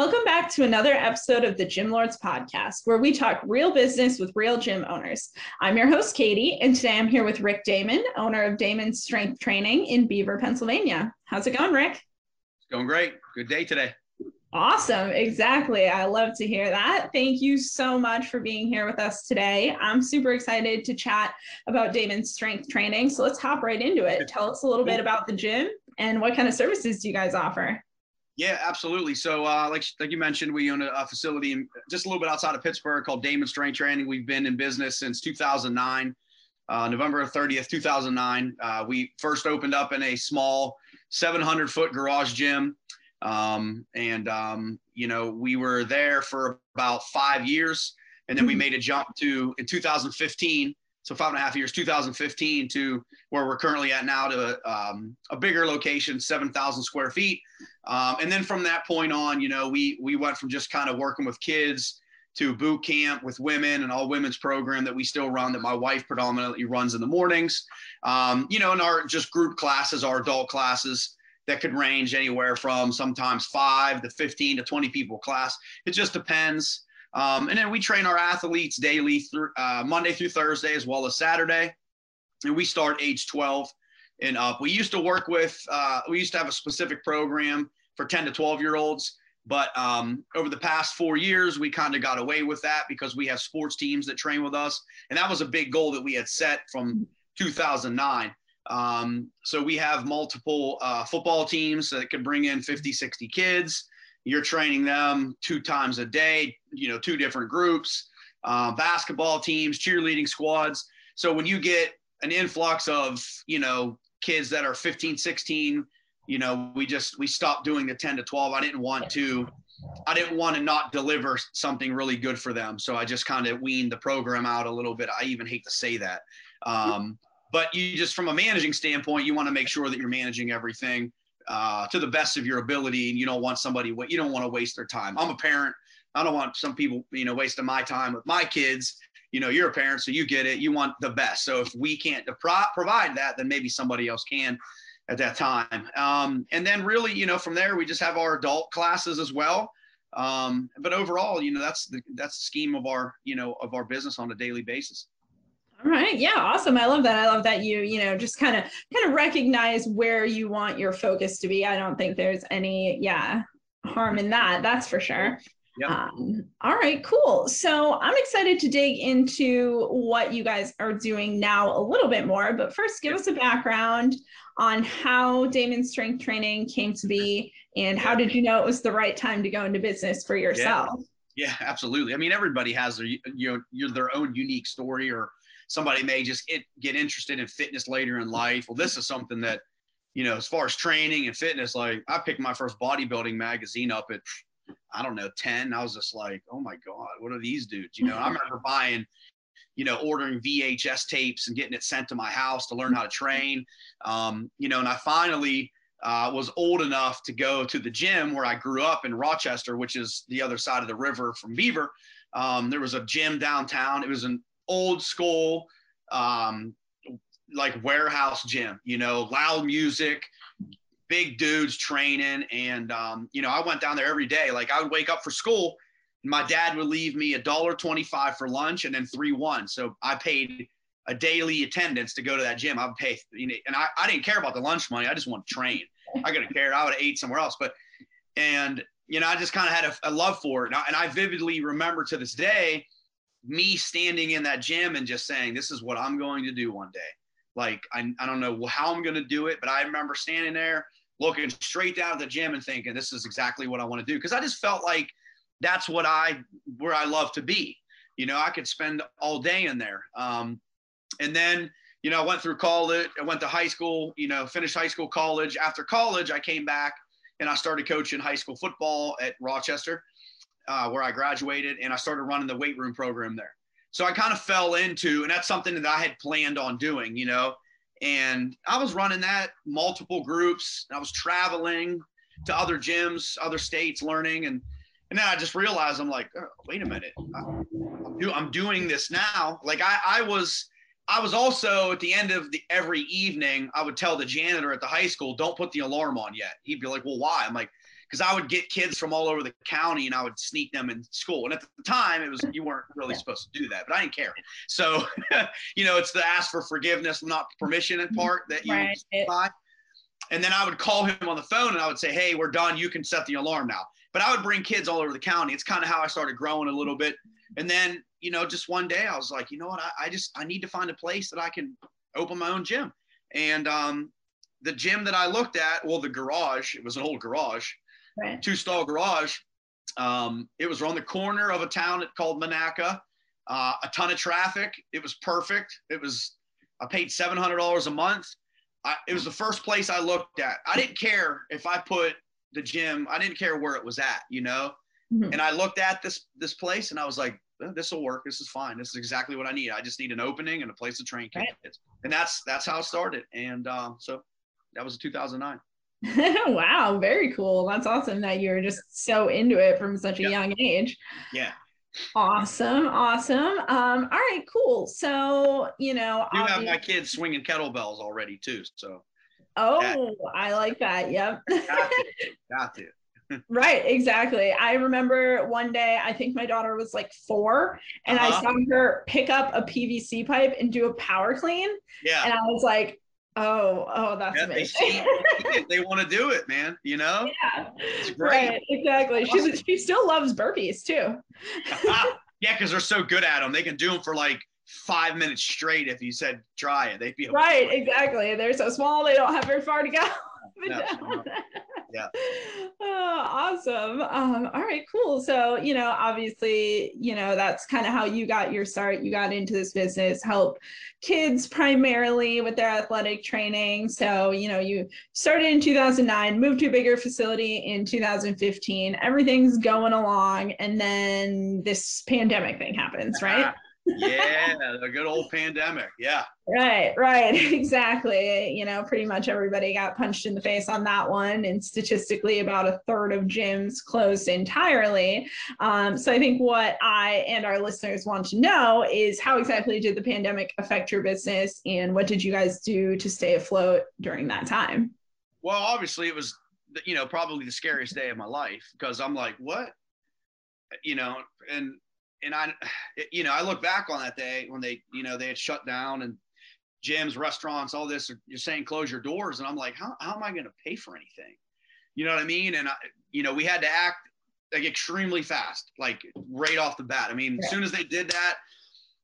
Welcome back to another episode of the Gym Lords podcast, where we talk real business with real gym owners. I'm your host, Katie, and today I'm here with Rick Daman, owner of Daman Strength Training in Beaver, Pennsylvania. How's it going, Rick? It's going great. Good day today. Awesome. Exactly. I love to hear that. Thank you so much for being here with us today. I'm super excited to chat about Daman's strength training. So let's hop right into it. Tell us a little bit about the gym and what kind of services do you guys offer? Yeah, absolutely. So, uh, like like you mentioned, we own a, a, facility in, just a little bit outside of Pittsburgh called Daman Strength Training. We've been in business since 2009, uh, November 30th, 2009. Uh, we first opened up in a small 700 foot garage gym, um, and um, you know we were there for about five years, and then we mm-hmm. made a jump to in 2015 so five and a half years 2015 to where we're currently at now to um, a bigger location 7000 square feet. Um, and then from that point on you know we we went from just kind of working with kids to boot camp with women and all women's program that we still run that my wife predominantly runs in the mornings. Um, you know and our just group classes our adult classes that could range anywhere from sometimes five to 15 to 20 people class. It just depends um, and then we train our athletes daily through uh, Monday through Thursday as well as Saturday. And we start age 12 and up. We used to work with, uh, we used to have a specific program for 10 to 12 year olds. But um, over the past four years, we kind of got away with that because we have sports teams that train with us. And that was a big goal that we had set from 2009. Um, so we have multiple uh, football teams that could bring in 50, 60 kids you're training them two times a day, you know, two different groups, uh, basketball teams, cheerleading squads. So when you get an influx of, you know, kids that are 15, 16, you know, we just, we stopped doing the 10 to 12. I didn't want to, I didn't want to not deliver something really good for them. So I just kind of weaned the program out a little bit. I even hate to say that. Um, but you just, from a managing standpoint, you want to make sure that you're managing everything uh, to the best of your ability, and you don't want somebody you don't want to waste their time. I'm a parent. I don't want some people you know wasting my time with my kids. You know, you're a parent, so you get it. You want the best. So if we can't provide that, then maybe somebody else can. at that time. Um, and then really, you know, from there we just have our adult classes as well. Um, but overall, you know, that's the that's the scheme of our you know of our business on a daily basis. All right. Yeah. Awesome. I love that. I love that you, you know, just kind of kind of recognize where you want your focus to be. I don't think there's any, yeah, harm in that. That's for sure. Yep. Um, all right, cool. So I'm excited to dig into what you guys are doing now a little bit more. But first, give us a background on how Daman Strength Training came to be and how did you know it was the right time to go into business for yourself? Yeah, yeah absolutely. I mean, everybody has their, you know, their own unique story or somebody may just get, get interested in fitness later in life. Well, this is something that, you know, as far as training and fitness, like I picked my first bodybuilding magazine up at, I don't know, 10. I was just like, oh my God, what are these dudes? You know, I remember buying, you know, ordering VHS tapes and getting it sent to my house to learn how to train. Um, you know, and I finally uh, was old enough to go to the gym where I grew up in Rochester, which is the other side of the river from Beaver. Um, there was a gym downtown. It was an old school, um, like warehouse gym, you know, loud music, big dudes training. And, um, you know, I went down there every day. Like I would wake up for school. My dad would leave me a dollar 25 for lunch and then three one. So I paid a daily attendance to go to that gym. I would pay, you know, and I, I didn't care about the lunch money. I just want to train. I could have cared. I would have ate somewhere else. But, and, you know, I just kind of had a, a, love for it. And I, and I vividly remember to this day, me standing in that gym and just saying, this is what I'm going to do one day. Like, I, I don't know how I'm going to do it, but I remember standing there looking straight down at the gym and thinking, this is exactly what I want to do. Cause I just felt like that's what I, where I love to be. You know, I could spend all day in there. Um, and then, you know, I went through college, I went to high school, you know, finished high school, college. After college, I came back and I started coaching high school football at Rochester uh, where I graduated, and I started running the weight room program there. So I kind of fell into, and that's something that I had planned on doing, you know. And I was running that multiple groups. I was traveling to other gyms, other states, learning, and and then I just realized I'm like, oh, wait a minute, do, I'm doing this now. Like I, I was, I was also at the end of the every evening, I would tell the janitor at the high school, don't put the alarm on yet. He'd be like, well, why? I'm like, because I would get kids from all over the county and I would sneak them in school. And at the time, it was you weren't really supposed to do that, but I didn't care. So, you know, it's the ask for forgiveness, not permission in part that you right. buy. And then I would call him on the phone and I would say, "Hey, we're done. You can set the alarm now." But I would bring kids all over the county. It's kind of how I started growing a little bit. And then, you know, just one day I was like, you know what? I, I just I need to find a place that I can open my own gym. And um, the gym that I looked at, well, the garage, it was an old garage right. two stall garage. Um, it was on the corner of a town called Monaca. Uh, a ton of traffic. It was perfect. It was, I paid $700 a month. I, it was the first place I looked at. I didn't care if I put the gym, I didn't care where it was at, you know? Mm-hmm. And I looked at this, this place and I was like, this will work. This is fine. This is exactly what I need. I just need an opening and a place to train kids. Right. And that's, that's how it started. And uh, so that was 2009. wow, very cool. That's awesome that you're just so into it from such a yep. young age. Yeah. Awesome, awesome. Um, all right, cool. So, you know, you have my kids swinging kettlebells already too. So, oh. I like that. Yep. Got to. Got to. right exactly i remember one day i think my daughter was like four and uh-huh. i saw her pick up a pvc pipe and do a power clean yeah and i was like Oh, oh, that's yeah, amazing. They, they want to do it, man. You know? Yeah. Right. Exactly. Awesome. She she still loves burpees too. yeah, because they're so good at them. They can do them for like five minutes straight. If you said try it, they'd be right. Exactly. They're so small. They don't have very far to go. no, no yeah. Oh, awesome. Um, all right, cool. So, you know, obviously, you know, that's kind of how you got your start. You got into this business, help kids primarily with their athletic training. So, you know, you started in 2009, moved to a bigger facility in 2015. Everything's going along. And then this pandemic thing happens, right? Yeah, the good old pandemic. Yeah. Right, right. Exactly. You know, pretty much everybody got punched in the face on that one. And statistically, about a third of gyms closed entirely. Um, so I think what I and our listeners want to know is how exactly did the pandemic affect your business and what did you guys do to stay afloat during that time? well, obviously it was, you know, probably the scariest day of my life because I'm like, what, you know, and and I, you know, I look back on that day when they, you know, they had shut down and gyms, restaurants, all this. You're saying close your doors, and I'm like, how how am I going to pay for anything? You know what I mean? And I, you know, we had to act like extremely fast, like right off the bat. I mean, yeah. as soon as they did that,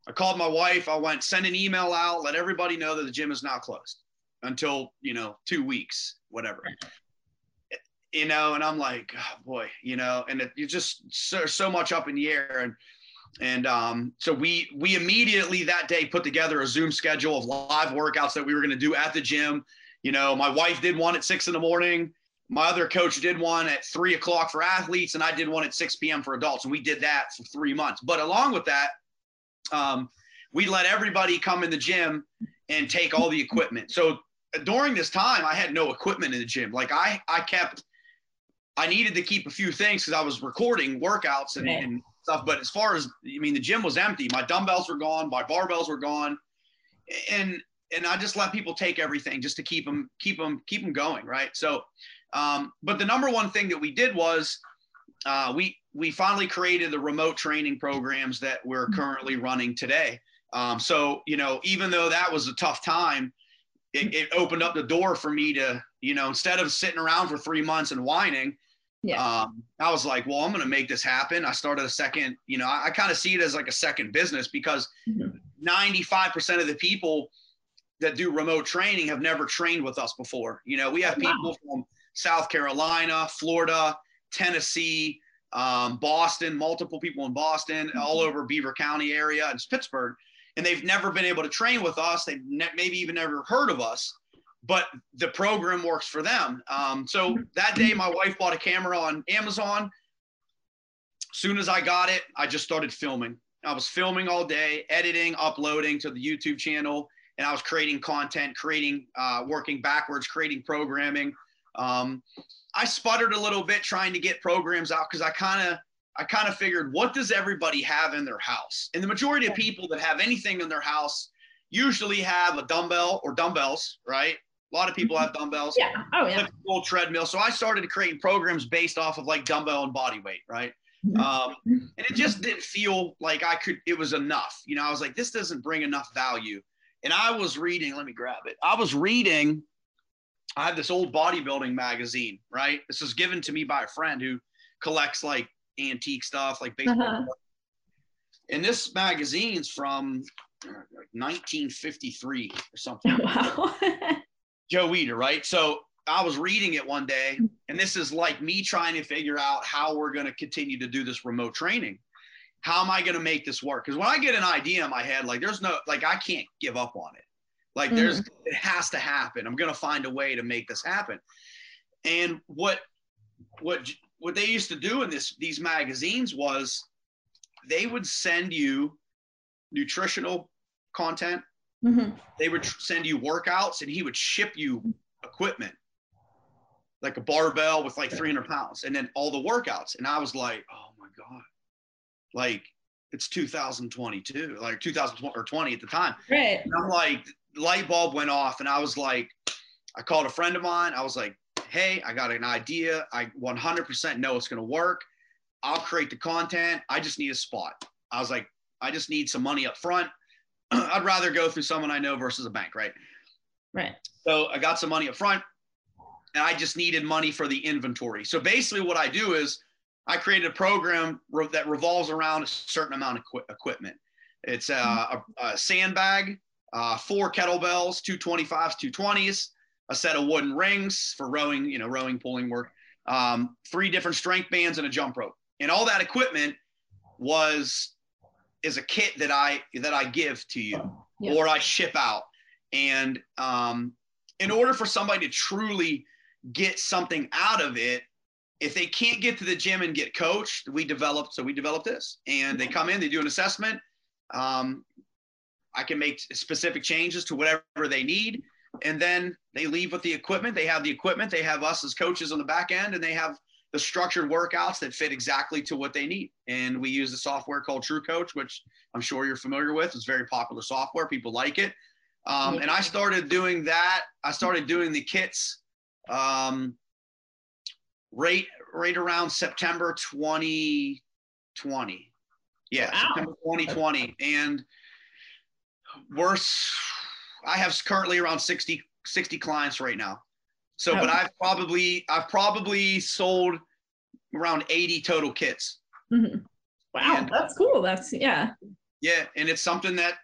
I called my wife. I went send an email out, let everybody know that the gym is now closed until you know two weeks, whatever. You know, and I'm like, oh boy, you know, and it, you just so so much up in the air, and and um, so we we immediately that day put together a Zoom schedule of live workouts that we were going to do at the gym. You know, my wife did one at six in the morning my other coach did one at three o'clock for athletes, and I did one at 6 p.m. for adults. And we did that for three months. But along with that, um, we let everybody come in the gym and take all the equipment. So during this time, I had no equipment in the gym. Like I, I kept, I needed to keep a few things because I was recording workouts and, and stuff. But as far as, I mean, the gym was empty. My dumbbells were gone. My barbells were gone. And, and I just let people take everything just to keep them, keep them, keep them going. Right. So, um, but the number one thing that we did was uh, we we finally created the remote training programs that we're currently running today. Um, so you know, even though that was a tough time, it, it, opened up the door for me to you know instead of sitting around for three months and whining. Yeah. Um, I was like, well, I'm going to make this happen. I started a second, you know, I, I kind of see it as like a second business because mm-hmm. 95% of the people that do remote training have never trained with us before. You know, we have people from South Carolina, Florida, Tennessee, um, Boston, multiple people in Boston, mm-hmm. all over Beaver County area and Pittsburgh. And they've never been able to train with us. They've ne- maybe even never heard of us, but the program works for them. Um, so mm-hmm. that day, my wife bought a camera on Amazon. As soon as I got it, I just started filming. I was filming all day, editing, uploading to the YouTube channel, and I was creating content, creating, uh, working backwards, creating programming. Um, I sputtered a little bit trying to get programs out because I kind of I kind of figured what does everybody have in their house? And the majority of people that have anything in their house usually have a dumbbell or dumbbells, right? A lot of people have dumbbells. Yeah. Oh yeah. Full treadmill. So I started creating programs based off of like dumbbell and body weight, right? Mm-hmm. Um, and it just didn't feel like I could. It was enough. You know, I was like, this doesn't bring enough value. And I was reading. Let me grab it. I was reading I have this old bodybuilding magazine, right? This was given to me by a friend who collects like antique stuff, like baseball. Uh-huh. And this magazine's from like 1953 or something. Wow. Joe Weider, right? So I was reading it one day, and this is like me trying to figure out how we're going to continue to do this remote training. How am I going to make this work? Because when I get an idea in my head, like there's no, like I can't give up on it. Like mm-hmm. there's it has to happen. I'm gonna find a way to make this happen. And what what what they used to do in this these magazines was they would send you nutritional content. Mm-hmm. They would send you workouts, and he would ship you equipment, like a barbell with like 300 pounds, and then all the workouts. And I was like, oh my god, like it's 2022, like 2020 or 20 at the time. Right. And I'm like, light bulb went off and I was like, I called a friend of mine. I was like, hey, I got an idea. I 100% know it's going to work. I'll create the content. I just need a spot. I was like, I just need some money up front. I'd rather go through someone I know versus a bank, right? Right. So I got some money up front and I just needed money for the inventory. So basically, what I do is I created a program that revolves around a certain amount of equi- equipment. It's a, a, a sandbag, uh, four kettlebells, two 25s, two 20s, a set of wooden rings for rowing, you know, rowing, pulling work, um, three different strength bands and a jump rope. And all that equipment was is a kit that I that I give to you or I ship out. And um, in order for somebody to truly get something out of it, if they can't get to the gym and get coached, we developed so we developed this. And they come in, they do an assessment. Um, I can make specific changes to whatever they need. And then they leave with the equipment. They have the equipment. They have us as coaches on the back end, and they have the structured workouts that fit exactly to what they need. And we use the software called True Coach, which I'm sure you're familiar with. It's very popular software. People like it. Um, and I started doing that. I started doing the kits um, right right around September 2020. Yeah, Wow. September 2020. And worse, I have currently around 60, 60 clients right now. So, but I've probably I've probably sold around 80 total kits. Mhm. Wow, And- that's cool. That's yeah. Yeah, and it's something that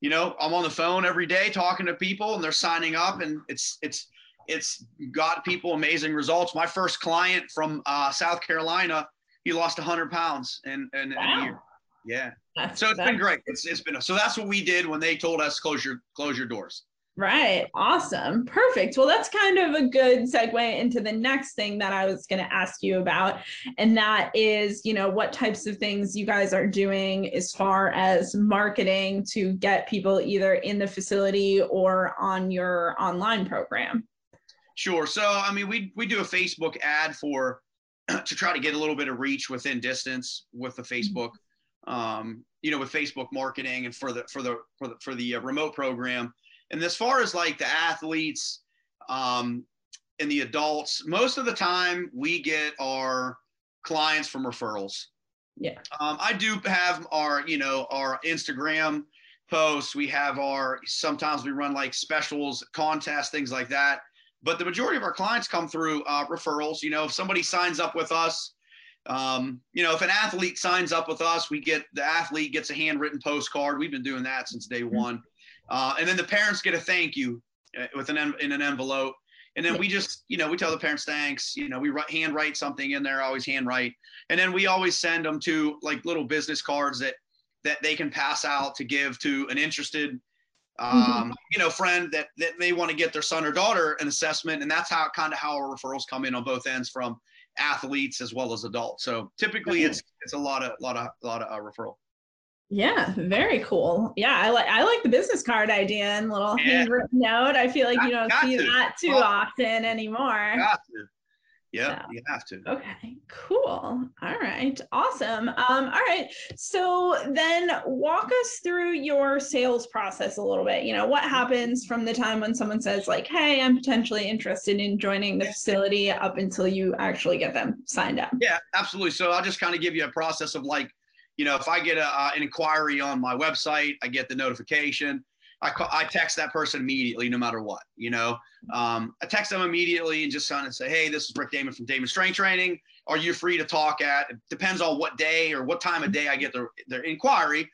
you know I'm on the phone every day talking to people, and they're signing up, and it's it's it's got people amazing results. My first client from uh, South Carolina, he lost 100 pounds in, in, in a year. Yeah, That's, so it's been great. It's it's been so that's what we did when they told us close your close your doors. Right. Awesome. Perfect. Well, that's kind of a good segue into the next thing that I was going to ask you about. And that is, you know, what types of things you guys are doing as far as marketing to get people either in the facility or on your online program. Sure. So I mean, we we do a Facebook ad for to try to get a little bit of reach within distance with the Facebook, um, you know, with Facebook marketing and for the for the for the for the uh, remote program. And as far as like the athletes um, and the adults, most of the time we get our clients from referrals. Yeah. Um, I do have our you know our Instagram posts. We have our sometimes we run like specials, contests, things like that but the majority of our clients come through uh, referrals. You know, if somebody signs up with us, um, you know, if an athlete signs up with us, we get the athlete gets a handwritten postcard. We've been doing that since day one, uh, and then the parents get a thank you uh, with an in an envelope. And then we just, you know, we tell the parents thanks. You know, we write, handwrite something in there. Always handwrite, and then we always send them to like little business cards that that they can pass out to give to an interested um, you know, friend that that may want to get their son or daughter an assessment, and that's how kind of how our referrals come in on both ends from athletes as well as adults. So typically, it's it's a lot of lot of lot of uh, referral. Yeah, very cool. Yeah, I like I like the business card idea and little Yeah. handwritten note. I feel like you don't see to. that too Well, often anymore. Yeah, Yeah. you have to. Okay, cool. All right, awesome. Um, all right, so then walk us through your sales process a little bit. You know, what happens from the time when someone says, like, hey, I'm potentially interested in joining the facility up until you actually get them signed up? Yeah, absolutely. So I'll just kind of give you a process of like, you know, if I get a, uh, an inquiry on my website, I get the notification. I call, I text that person immediately, no matter what. You know, um, I text them immediately and just kind of say, "Hey, this is Rick Daman from Daman Strength Training. Are you free to talk at?" It depends on what day or what time of day I get their their inquiry.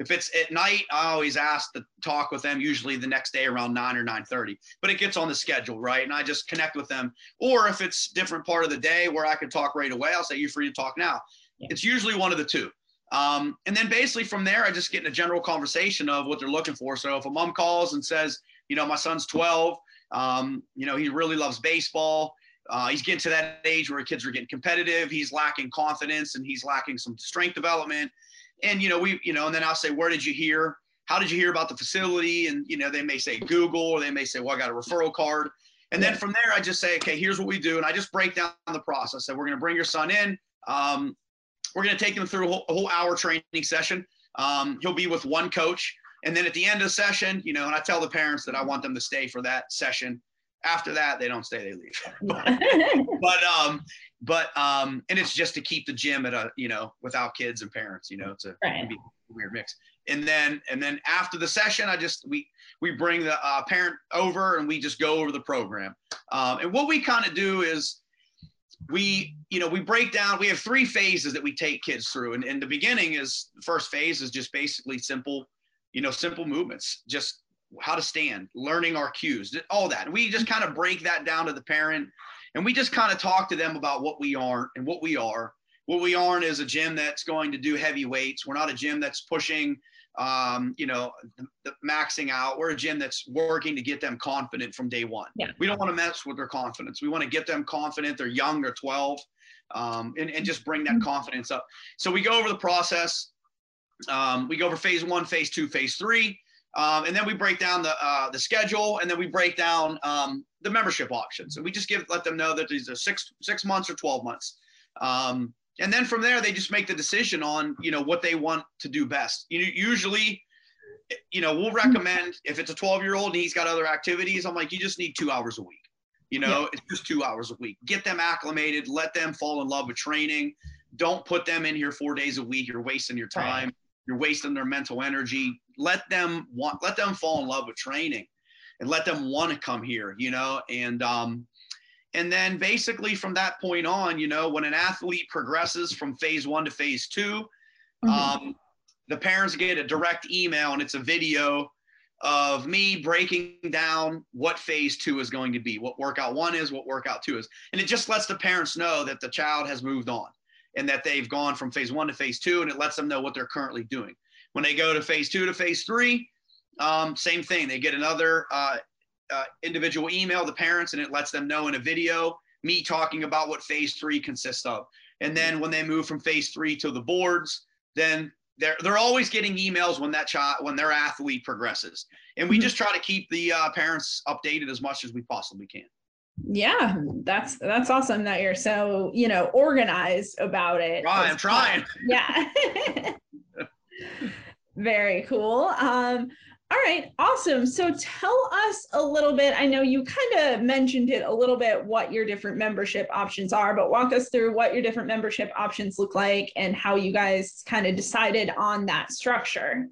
If it's at night, I always ask to talk with them. Usually the next day around nine or nine thirty, but it gets on the schedule, right? And I just connect with them. Or if it's different part of the day where I can talk right away, I'll say, "You're free to talk now?" Yeah. It's usually one of the two. Um, and then basically from there, I just get in a general conversation of what they're looking for. So if a mom calls and says, you know, my son's 12, um, you know, he really loves baseball. Uh, he's getting to that age where kids are getting competitive. He's lacking confidence and he's lacking some strength development. And, you know, we, you know, and then I'll say, where did you hear? How did you hear about the facility? And, you know, they may say Google or they may say, well, I got a referral card. And then from there, I just say, okay, here's what we do. And I just break down the process. that we're going to bring your son in. Um, we're going to take him through a whole, a whole hour training session. Um, he'll be with one coach. And then at the end of the session, you know, and I tell the parents that I want them to stay for that session. After that, they don't stay, they leave. but, um, but, um, and it's just to keep the gym at a, you know, without kids and parents, you know, it's a, Right. a weird mix. And then, and then after the session, I just, we, we bring the uh, parent over and we just go over the program. Um, and what we kind of do is, we you know we break down we have three phases that we take kids through. And, and the beginning is the first phase is just basically simple you know simple movements just how to stand learning our cues all that. And we just kind of break that down to the parent and we just kind of talk to them about what we aren't and what we are. What we aren't is a gym that's going to do heavy weights. We're not a gym that's pushing um, you know the, the maxing out. We're a gym that's working to get them confident from day one. Yeah. we don't want to mess with their confidence. We want to get them confident. They're young they're 12 um, and, and just bring that confidence up. So we go over the process. Um, we go over phase one phase two phase three um, and then we break down the uh, the schedule and then we break down um, the membership options. And we just give let them know that these are six six months or 12 months. Um, and then from there they just make the decision on you know what they want to do best you usually you know we'll recommend if it's a 12 year old and he's got other activities i'm like you just need two hours a week You know, yeah. it's just two hours a week. Get them acclimated, let them fall in love with training. Don't put them in here four days a week. You're wasting your time. Right. You're wasting their mental energy. Let them want let them fall in love with training and let them want to come here, you know, and um and then basically from that point on, you know, when an athlete progresses from phase one to phase 2 mm-hmm. um, the parents get a direct email and it's a video of me breaking down what phase two is going to be, what workout one is, what workout two is. And it just lets the parents know that the child has moved on and that they've gone from phase one to phase two, and it lets them know what they're currently doing. When they go to phase two to phase three, um, same thing. They get another uh, uh, individual email, the parents, and it lets them know in a video me talking about what phase three consists of. And then when they move from phase three to the boards, then they're they're always getting emails when that child when their athlete progresses. And we mm-hmm. just try to keep the uh, parents updated as much as we possibly can. Yeah that's that's awesome that you're so you know organized about it. I'm trying. Yeah. Very cool. Um all right, awesome. So tell us a little bit. I know you kind of mentioned it a little bit what your different membership options are, but walk us through what your different membership options look like and how you guys kind of decided on that structure.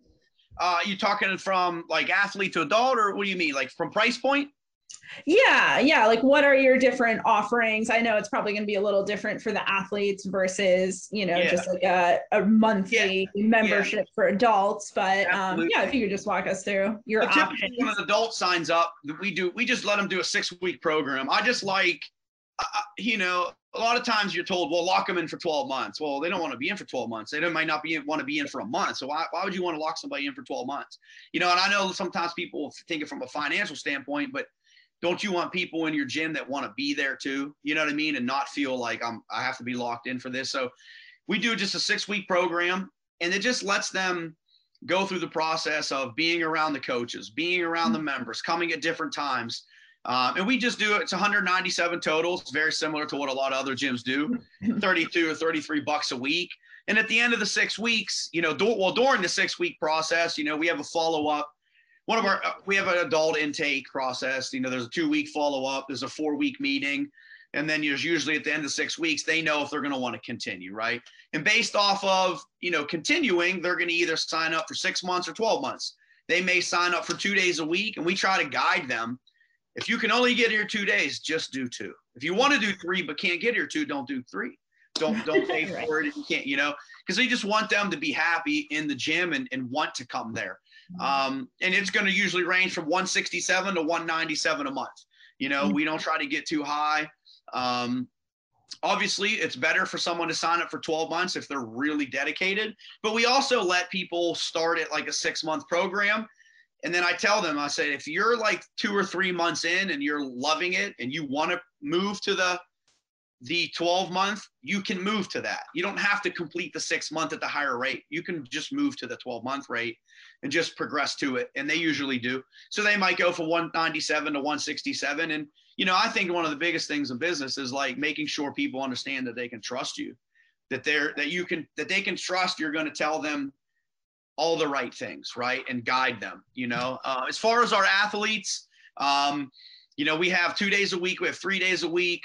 Uh, you talking from like athlete to adult, or what do you mean? Like from price point? Yeah, yeah. Like, what are your different offerings? I know it's probably going to be a little different for the athletes versus, you know, yeah. just like a, a monthly yeah. membership yeah. for adults. But um, yeah, if you could just walk us through your so options. When an adult signs up, we do we just let them do a six week program. I just like, uh, you know, a lot of times you're told, well, lock them in for 12 months. Well, they don't want to be in for 12 months. They don't, might not be want to be in for a month. So why, why would you want to lock somebody in for 12 months? You know, and I know sometimes people think it from a financial standpoint, but don't you want people in your gym that want to be there too? You know what I mean? And not feel like I'm I have to be locked in for this. So we do just a six week program and it just lets them go through the process of being around the coaches, being around the members, coming at different times. Um, and we just do it. It's 197 total. It's very similar to what a lot of other gyms do, 32 or 33 bucks a week. And at the end of the six weeks, you know, do, well, during the six week process, you know, we have a follow up one of our uh, we have an adult intake process you know there's a two week follow-up there's a four week meeting and then there's usually at the end of six weeks they know if they're going to want to continue right? And based off of you know continuing they're going to either sign up for six months or 12 months. They may sign up for two days a week and we try to guide them. If you can only get here two days just do two. If you want to do three but can't get here two don't do three. Don't don't pay for it if you can't you know? Because we just want them to be happy in the gym and, and want to come there um, and it's going to usually range from 167 to 197 a month. You know, we don't try to get too high. Um, obviously, it's better for someone to sign up for 12 months if they're really dedicated. But we also let people start at like a six month program. And then I tell them, I say, if you're like two or three months in and you're loving it and you want to move to the the 12 month, you can move to that. You don't have to complete the six month at the higher rate. You can just move to the 12 month rate and just progress to it. And they usually do. So they might go from 197 to 167. And, you know, I think one of the biggest things in business is like making sure people understand that they can trust you, that they're, that you can, that they can trust you're going to tell them all the right things, right? And guide them, you know. Uh, as far as our athletes, um, you know, we have two days a week, we have three days a week.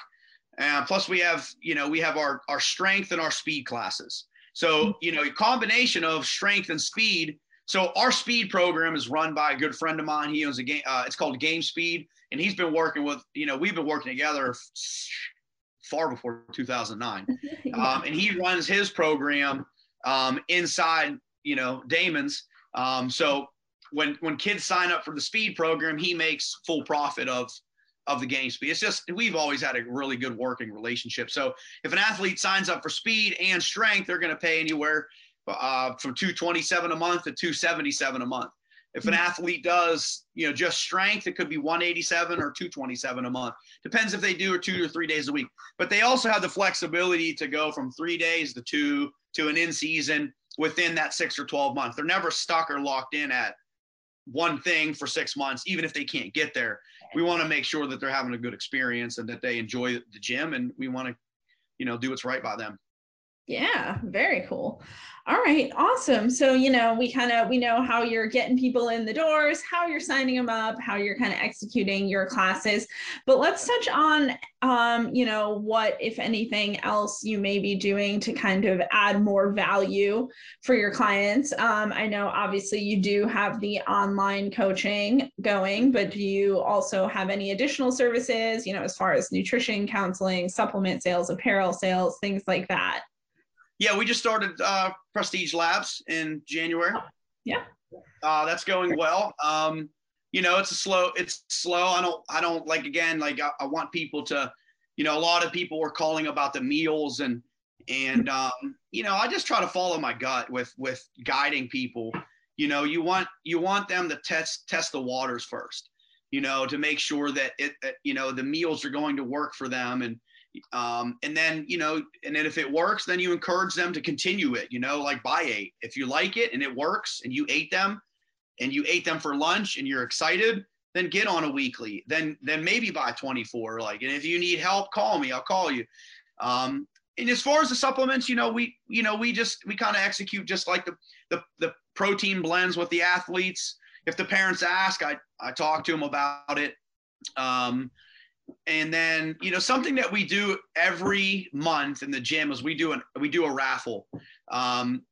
And plus we have, you know, we have our, our strength and our speed classes. So, you know, a combination of strength and speed so our speed program is run by a good friend of mine. He owns a game. Uh, it's called Game Speed, and he's been working with. You know, we've been working together far before 2009, yeah. um, and he runs his program um, inside. You know, Daman's. Um, so when when kids sign up for the speed program, he makes full profit of of the game speed. It's just we've always had a really good working relationship. So if an athlete signs up for speed and strength, they're going to pay anywhere uh, from 227 a month to 277 a month. If an hmm. athlete does, you know, just strength, it could be 187 or 227 a month. Depends if they do or two or three days a week. But they also have the flexibility to go from three days to two to an in season within that six or 12 months. They're never stuck or locked in at one thing for six months, even if they can't get there. We want to make sure that they're having a good experience and that they enjoy the gym and we want to, you know, do what's right by them. Yeah, very cool. All right, awesome. So, you know, we kind of we know how you're getting people in the doors, how you're signing them up, how you're kind of executing your classes. But let's touch on um, you know, what if anything else you may be doing to kind of add more value for your clients. Um, I know obviously you do have the online coaching going, but do you also have any additional services, you know, as far as nutrition counseling, supplement sales, apparel sales, things like that? Yeah, we just started uh, Prestige Labs in January. Yeah. Uh, that's going well. Um, you know, it's a slow, it's slow. I don't, I don't like, again, like I, I, want people to, you know, a lot of people were calling about the meals and, and, um, you know, I just try to follow my gut with, with guiding people, you know, you want, you want them to test, test the waters first, you know, to make sure that it, you know, the meals are going to work for them. And, um, and then, you know, and then if it works, then you encourage them to continue it, you know, like buy eight. If you like it and it works and you ate them and you ate them for lunch and you're excited, then get on a weekly. Then then maybe buy 24. Like, and if you need help, call me. I'll call you. Um, and as far as the supplements, you know, we you know we just we kind of execute just like the, the the protein blends with the athletes. If the parents ask, I I talk to them about it. Um, and then you know something that we do every month in the gym is we do an we do a raffle. Um,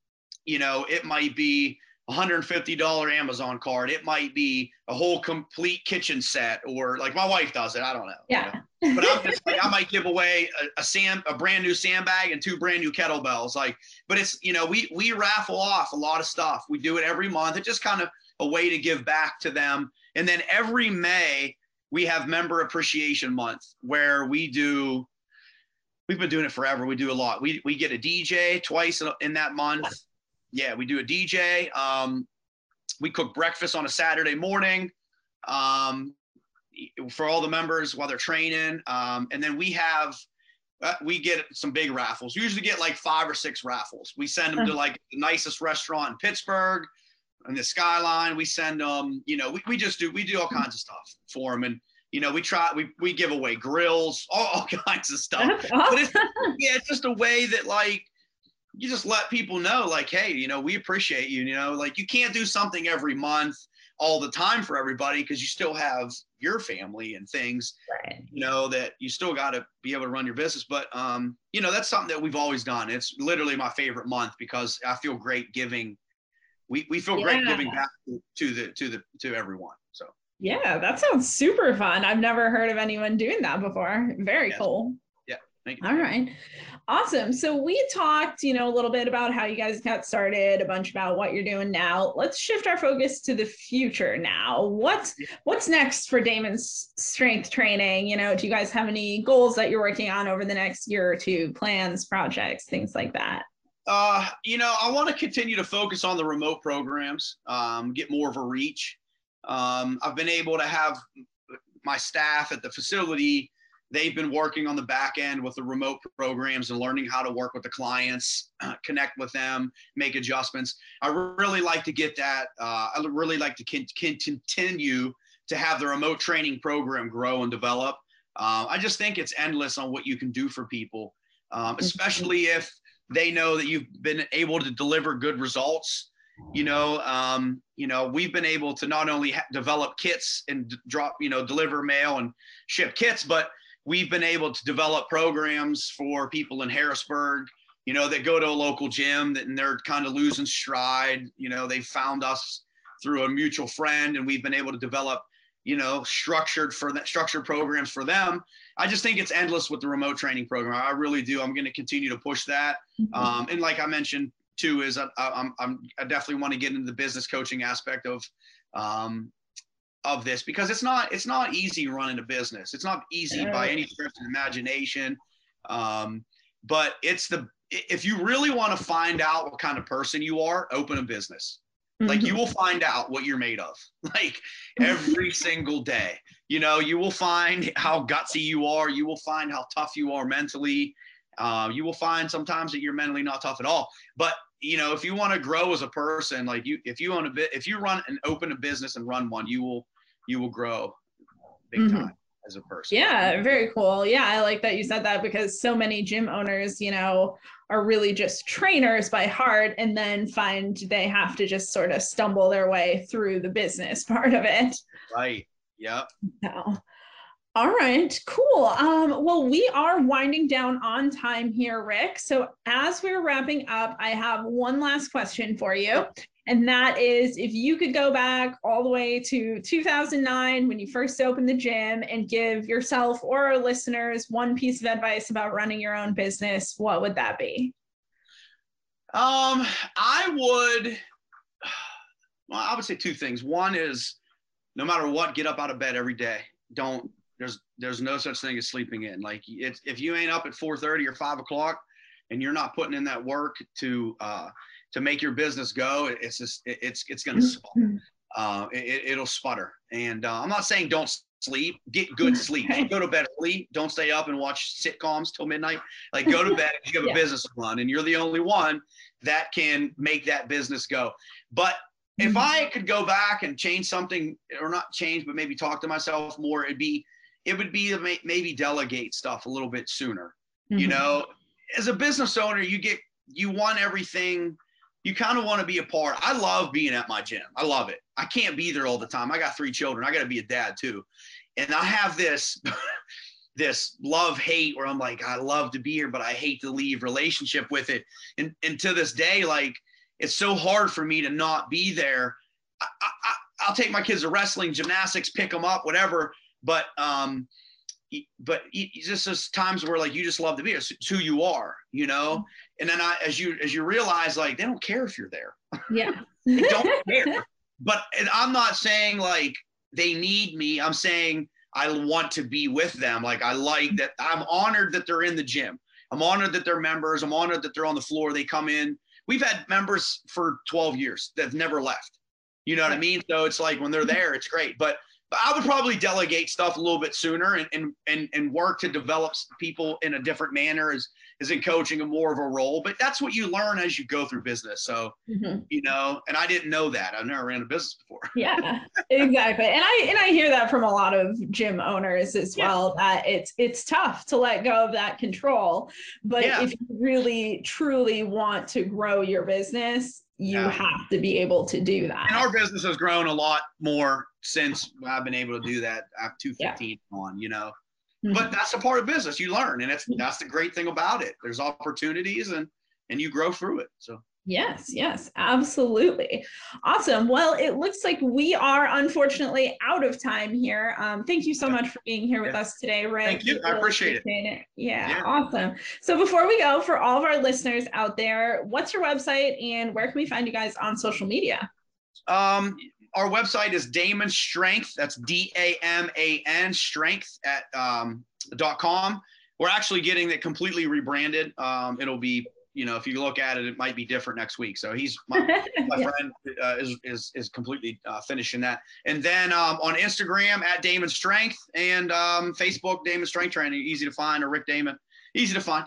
you know it might be $150 amazon card. It might be a whole complete kitchen set or like my wife does it. I don't know yeah. you know? but i'm just like i might give away a, a sand a brand new sandbag and two brand new kettlebells. Like but it's you know we we raffle off a lot of stuff. We do it every month. It's just kind of a way to give back to them. And then every may we have member appreciation month where we do we've been doing it forever. We do a lot. We, we get a dj twice in that month. Yeah we do a dj um, we cook breakfast on a saturday morning um, for all the members while they're training. Um, and then we have uh, we get some big raffles. We usually get like five or six raffles. We send them to like the nicest restaurant in pittsburgh and the skyline we send them you know we, we just do we do all kinds of stuff for them and you know we try we, we give away grills all, all kinds of stuff awesome. but it's, yeah it's just a way that like you just let people know like hey you know we appreciate you you know like you can't do something every month all the time for everybody because you still have your family and things right. you know that you still got to be able to run your business but um you know that's something that we've always done it's literally my favorite month because i feel great giving we, we feel yeah. great giving back to the to the to everyone. So yeah, that sounds super fun. I've never heard of anyone doing that before. Very yes. cool. Yeah. Thank you. All right. Awesome. So we talked, you know, a little bit about how you guys got started, a bunch about what you're doing now. Let's shift our focus to the future now. What's what's next for Daman's strength training? You know, do you guys have any goals that you're working on over the next year or two, plans, projects, things like that? Uh, you know, I want to continue to focus on the remote programs, um, get more of a reach. Um, I've been able to have my staff at the facility. They've been working on the back end with the remote programs and learning how to work with the clients, connect with them, make adjustments. I really like to get that. Uh, I really like to con- continue to have the remote training program grow and develop. Uh, I just think it's endless on what you can do for people, um, especially if they know that you've been able to deliver good results. You know um, you know we've been able to not only ha- develop kits and d- drop you know deliver mail and ship kits but we've been able to develop programs for people in harrisburg you know that go to a local gym and they're kind of losing stride. You know they found us through a mutual friend and we've been able to develop you know structured for that structured programs for them I just think it's endless with the remote training program. I really do. I'm going to continue to push that. Mm-hmm. Um, and like I mentioned too, is I, I'm, I'm, I definitely want to get into the business coaching aspect of, um, of this because it's not, it's not easy running a business. It's not easy by any stretch of imagination. Um, but it's the, if you really want to find out what kind of person you are, open a business. Like you mm-hmm. will find out what you're made of, like every single day. You know, you will find how gutsy you are. You will find how tough you are mentally. Uh, you will find sometimes that you're mentally not tough at all. But you know, if you want to grow as a person, like you, if you own a bit, if you run and open a business and run one, you will, you will grow big mm-hmm. time as a person. Yeah, very cool. Yeah, I like that you said that because so many gym owners, you know, are really just trainers by heart and then find they have to just sort of stumble their way through the business part of it. Right. Yep. So, all right, cool. Um, well, we are winding down on time here, Rick. So, as we're wrapping up, I have one last question for you. And that is if you could go back all the way to 2009 when you first opened the gym and give yourself or our listeners one piece of advice about running your own business, what would that be? Um, I would, well, I would say two things. One is no matter what, get up out of bed every day. Don't there's there's no such thing as sleeping in. Like it's if you ain't up at 4:30 or 5 o'clock and you're not putting in that work to uh, to make your business go, it's just it's it's gonna mm-hmm. uh, it, will sputter. And uh, I'm not saying don't sleep, get good sleep. Go to bed early. Don't stay up and watch sitcoms till midnight. Like go to bed if you have a yeah. business to run, and you're the only one that can make that business go. But if mm-hmm. I could go back and change something, or not change, but maybe talk to myself more, it'd be it would be maybe delegate stuff a little bit sooner. Mm-hmm. You know, as a business owner, you get you want everything. You kind of want to be a part. I love being at my gym. I love it. I can't be there all the time. I got three children. I got to be a dad too, and I have this. this love hate where I'm like, I love to be here, but I hate to leave relationship with it. And, and to this day, like it's so hard for me to not be there. I, I, I'll take my kids to wrestling, gymnastics, pick them up, whatever. But um, but it's just those times where like you just love to be it's who you are, you know. And then I, as you as you realize, like they don't care if you're there. Yeah, they don't care. But and I'm not saying like they need me. I'm saying I want to be with them. Like I like that. I'm honored that they're in the gym. I'm honored that they're members. I'm honored that they're on the floor. They come in. We've had members for 12 years that've never left. You know what I mean? So it's like when they're there, it's great. But but I would probably delegate stuff a little bit sooner and and and, and work to develop people in a different manner as is in coaching a more of a role. But that's what you learn as you go through business. So mm-hmm. you know, and I didn't know that. I've never ran a business before. yeah, exactly. And I and I hear that from a lot of gym owners as yeah. well. That it's it's tough to let go of that control. But yeah. if you really truly want to grow your business, you yeah. have to be able to do that. And our business has grown a lot more since I've been able to do that I have 215 yeah. on, you know. Mm-hmm. But that's a part of business. You learn, and it's that's the great thing about it. There's opportunities, and and you grow through it. So Yes, yes, absolutely. Awesome. Well, it looks like we are unfortunately out of time here. Um, thank you so much for being here with yeah. us today, Rick. Thank you. I appreciate, appreciate it. it. Yeah, yeah, awesome. So before we go, for all of our listeners out there, what's your website and where can we find you guys on social media? Um, our website is Daman Strength. That's D A M A N Strength at um, dot com. We're actually getting it completely rebranded. Um, it'll be you know, if you look at it, it might be different next week. So he's my, my yeah. friend uh, is, is, is completely uh, finishing that. And then um, on Instagram at Daman Strength and um, Facebook, Daman Strength Training, easy to find, or Rick Daman. easy to find.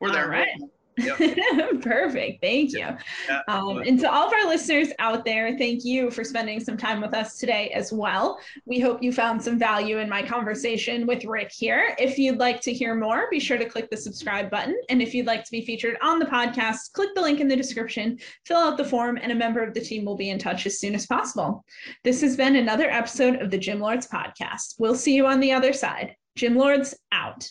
We're there. All right. Yep. Perfect. Thank you. Yeah. Um, and to all of our listeners out there, thank you for spending some time with us today as well. We hope you found some value in my conversation with Rick here. If you'd like to hear more, be sure to click the subscribe button. And if you'd like to be featured on the podcast, click the link in the description, fill out the form, and a member of the team will be in touch as soon as possible. This has been another episode of the Gym Lords podcast. We'll see you on the other side. Gym Lords out.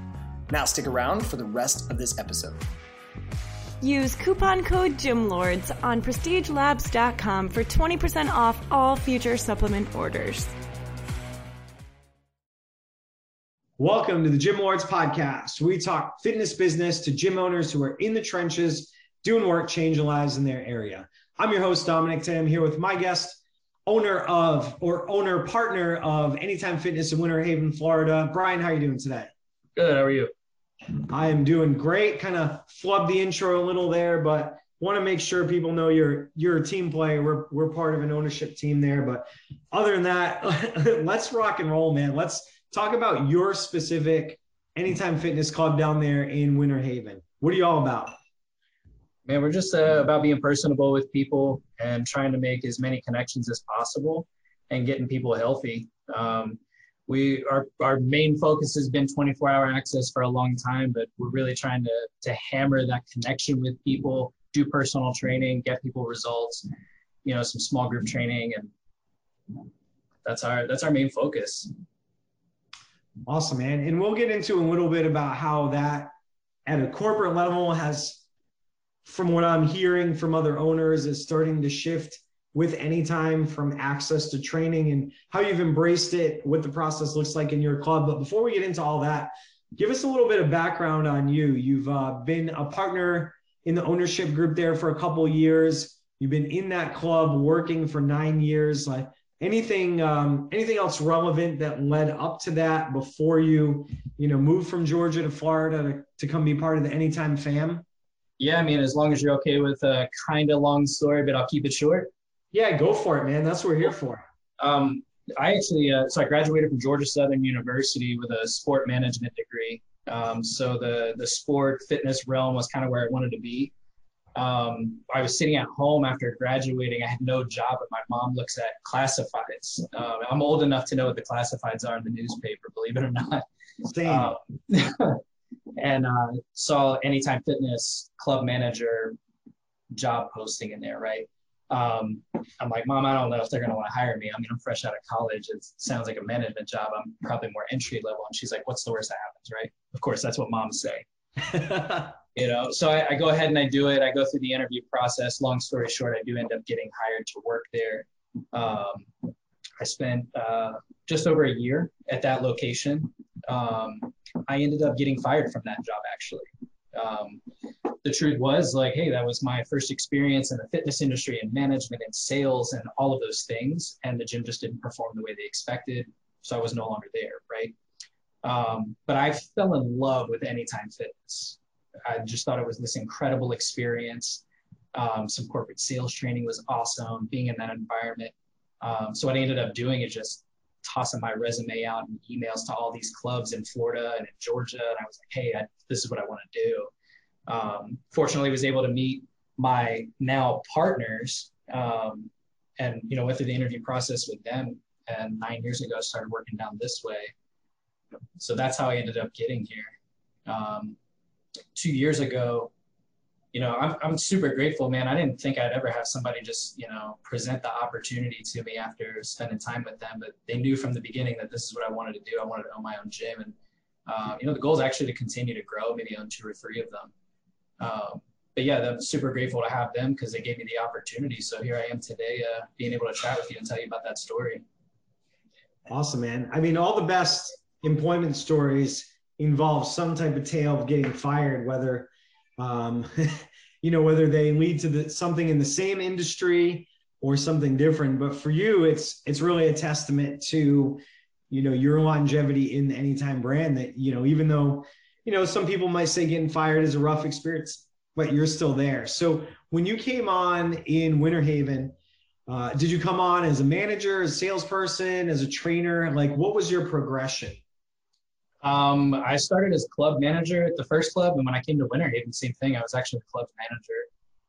Now, stick around for the rest of this episode. Use coupon code GYMLORDS on prestigelabs.com for 20% off all future supplement orders. Welcome to the Gym Lords podcast. We talk fitness business to gym owners who are in the trenches doing work, changing lives in their area. I'm your host, Dominic Tim, here with my guest, owner of or owner partner of Anytime Fitness in Winter Haven, Florida. Brian, how are you doing today? Good. How are you? I am doing great. Kind of flubbed the intro a little there, but want to make sure people know you're you're a team player. We're we're part of an ownership team there. But other than that, let's rock and roll, man. Let's talk about your specific Anytime Fitness Club down there in Winter Haven. What are you all about? Man, we're just uh, about being personable with people and trying to make as many connections as possible and getting people healthy. Um, we our our main focus has been 24 hour access for a long time, but we're really trying to to hammer that connection with people, do personal training, get people results, you know, some small group training, and that's our that's our main focus. Awesome, man. And we'll get into a little bit about how that at a corporate level has, from what I'm hearing from other owners, is starting to shift with anytime from access to training and how you've embraced it, what the process looks like in your club. But before we get into all that, give us a little bit of background on you. You've uh, been a partner in the ownership group there for a couple years. You've been in that club working for nine years. Like anything, um, anything else relevant that led up to that before you, you know, moved from Georgia to Florida to, to come be part of the Anytime fam? Yeah, I mean, as long as you're okay with a kind of long story, but I'll keep it short. Yeah, go for it, man. That's what we're here for. Um, I actually, uh, so I graduated from Georgia Southern University with a sport management degree. Um, so the the sport fitness realm was kind of where I wanted to be. Um, I was sitting at home after graduating. I had no job, but my mom looks at classifieds. Um, I'm old enough to know what the classifieds are in the newspaper, believe it or not. Same. Um, and uh, saw Anytime Fitness club manager job posting in there, right? Um, I'm like, Mom, I don't know if they're going to want to hire me. I mean, I'm fresh out of college. It sounds like a management job. I'm probably more entry level. And she's like, What's the worst that happens, right? Of course, that's what moms say. you know, so I, I, go ahead and I do it. I go through the interview process. Long story short, I do end up getting hired to work there. Um, I spent uh, just over a year at that location. Um, I ended up getting fired from that job actually. Um, the truth was like, hey, that was my first experience in the fitness industry and management and sales and all of those things. And the gym just didn't perform the way they expected. So I was no longer there, right? Um, but I fell in love with Anytime Fitness. I just thought it was this incredible experience. Um, some corporate sales training was awesome, being in that environment. Um, so what I ended up doing is just tossing my resume out and emails to all these clubs in Florida and in Georgia. And I was like, hey, I, this is what I want to do um, fortunately was able to meet my now partners um, and you know went through the interview process with them and nine years ago started working down this way so that's how i ended up getting here um, two years ago you know I'm, I'm super grateful man i didn't think i'd ever have somebody just you know present the opportunity to me after spending time with them but they knew from the beginning that this is what i wanted to do i wanted to own my own gym and um, you know the goal is actually to continue to grow maybe own two or three of them um, but yeah, I'm super grateful to have them because they gave me the opportunity. So here I am today, uh, being able to chat with you and tell you about that story. Awesome, man. I mean, all the best employment stories involve some type of tale of getting fired, whether, um, you know, whether they lead to the, something in the same industry or something different. But for you, it's it's really a testament to, you know, your longevity in the Anytime brand. That you know, even though you know, some people might say getting fired is a rough experience, but you're still there. So when you came on in Winter Haven, uh, did you come on as a manager, as a salesperson, as a trainer? Like, what was your progression? Um, I started as club manager at the first club, and when I came to Winter Haven, same thing. I was actually the club manager.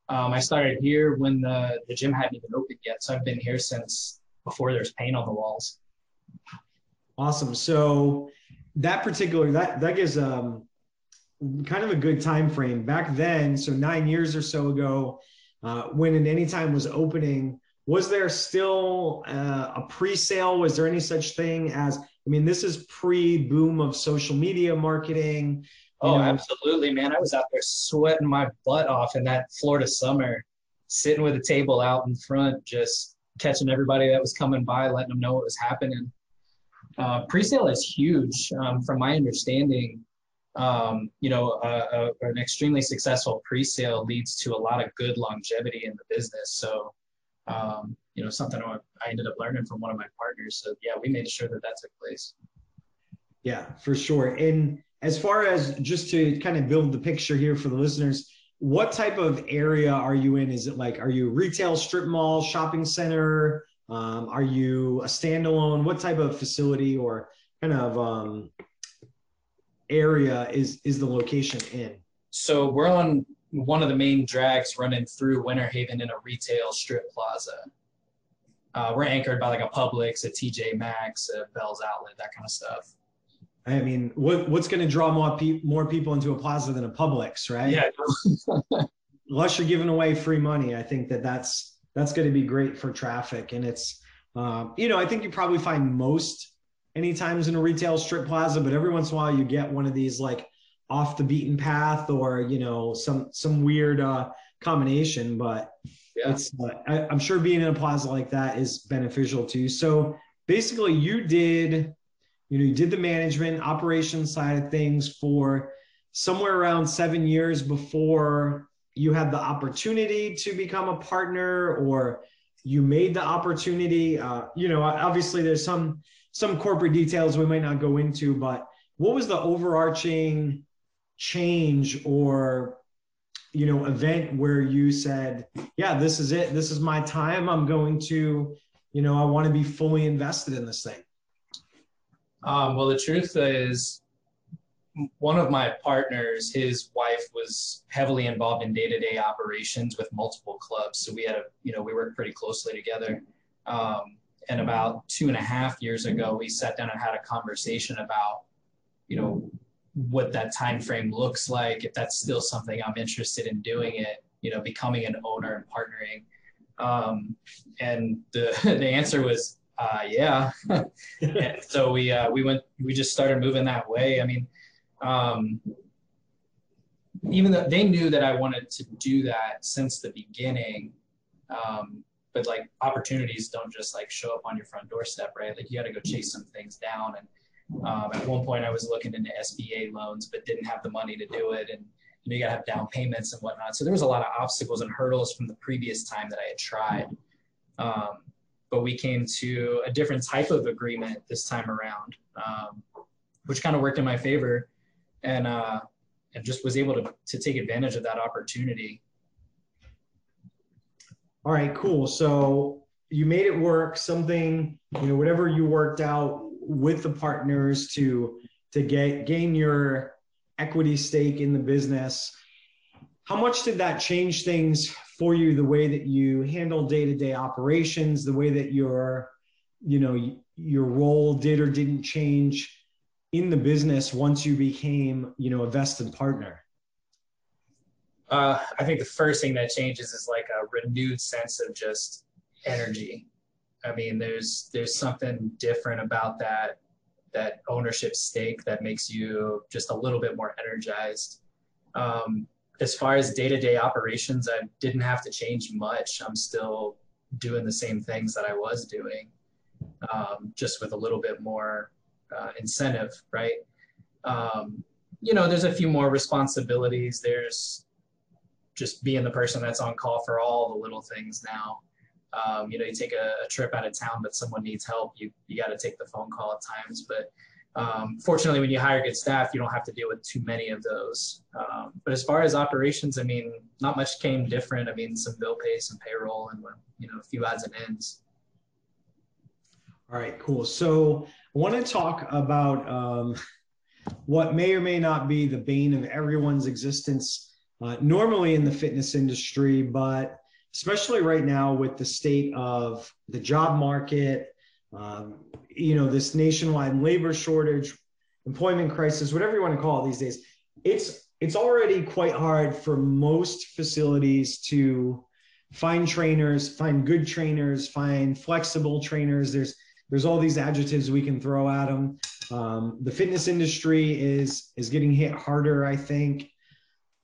Um, I started here when the, the gym hadn't even opened yet, so I've been here since before there's paint on the walls. Awesome. So that particular that that gives um kind of a good time frame back then so nine years or so ago uh, when an anytime was opening was there still uh, a pre-sale was there any such thing as i mean this is pre-boom of social media marketing Oh, know? absolutely, man. I was out there sweating my butt off in that Florida summer, sitting with a table out in front, just catching everybody that was coming by, letting them know what was happening. Uh, pre-sale is huge, um, from my understanding. Um, you know, uh, uh, an extremely successful pre-sale leads to a lot of good longevity in the business. So, um, you know, something I ended up learning from one of my partners. So, yeah, we made sure that that took place. Yeah, for sure. And as far as just to kind of build the picture here for the listeners, what type of area are you in? Is it like, are you retail, strip mall, shopping center? Um, are you a standalone? What type of facility or kind of um, area is is the location in? So we're on one of the main drags running through Winter Haven in a retail strip plaza. Uh, we're anchored by like a Publix, a TJ Maxx, a Bealls Outlet, that kind of stuff. I mean, what what's going to draw more pe- more people into a plaza than a Publix, right? Yeah. Unless you're giving away free money, I think that that's that's going to be great for traffic. And it's, um, you know, I think you probably find most any times in a retail strip plaza, but every once in a while you get one of these like off the beaten path or you know some some weird uh, combination. But yeah. it's uh, I, I'm sure being in a plaza like that is beneficial to you. So basically, you did you know, you did the management operations side of things for somewhere around seven years before you had the opportunity to become a partner or you made the opportunity. Uh, you know, obviously there's some some corporate details we might not go into, but what was the overarching change or you know event where you said yeah this is it this is my time i'm going to you know i want to be fully invested in this thing um, well, the truth is, one of my partners, his wife was heavily involved in day-to-day operations with multiple clubs. So we had a, you know, we worked pretty closely together. Um, and about two and a half years ago, we sat down and had a conversation about, you know, what that time frame looks like. If that's still something I'm interested in doing it, you know, becoming an owner and partnering. Um, and the the answer was uh, yeah. so we uh, we went we just started moving that way. I mean, um, even though they knew that I wanted to do that since the beginning, um, but like opportunities don't just like show up on your front doorstep, right? Like you got to go chase some things down. And um, at one point, I was looking into SBA loans, but didn't have the money to do it, and you know you got to have down payments and whatnot. So there was a lot of obstacles and hurdles from the previous time that I had tried. Um, but we came to a different type of agreement this time around, um, which kind of worked in my favor, and uh, and just was able to to take advantage of that opportunity. All right, cool. So you made it work. Something you know, whatever you worked out with the partners to to get gain your equity stake in the business. How much did that change things for you the way that you handle day-to-day operations the way that your you know your role did or didn't change in the business once you became you know a vested partner uh, i think the first thing that changes is like a renewed sense of just energy i mean there's there's something different about that that ownership stake that makes you just a little bit more energized. Um, as far as day-to-day operations i didn't have to change much. I'm still doing the same things that i was doing um, just with a little bit more uh, incentive right? Um, you know there's a few more responsibilities. There's just being the person that's on call for all the little things now um, you know you take a, a, trip out of town but someone needs help you you got to take the phone call at times but um, fortunately, when you hire good staff, you don't have to deal with too many of those. Um, but as far as operations, I mean, not much came different. I mean, some bill pay, some payroll, and you know, a few odds and ends. All right, cool. So I want to talk about um, what may or may not be the bane of everyone's existence, uh, normally in the fitness industry, but especially right now with the state of the job market, um, you know, this nationwide labor shortage, employment crisis, whatever you want to call it these days, it's it's already quite hard for most facilities to find trainers, find good trainers, find flexible trainers. There's there's all these adjectives we can throw at them. Um, the fitness industry is is getting hit harder. I think.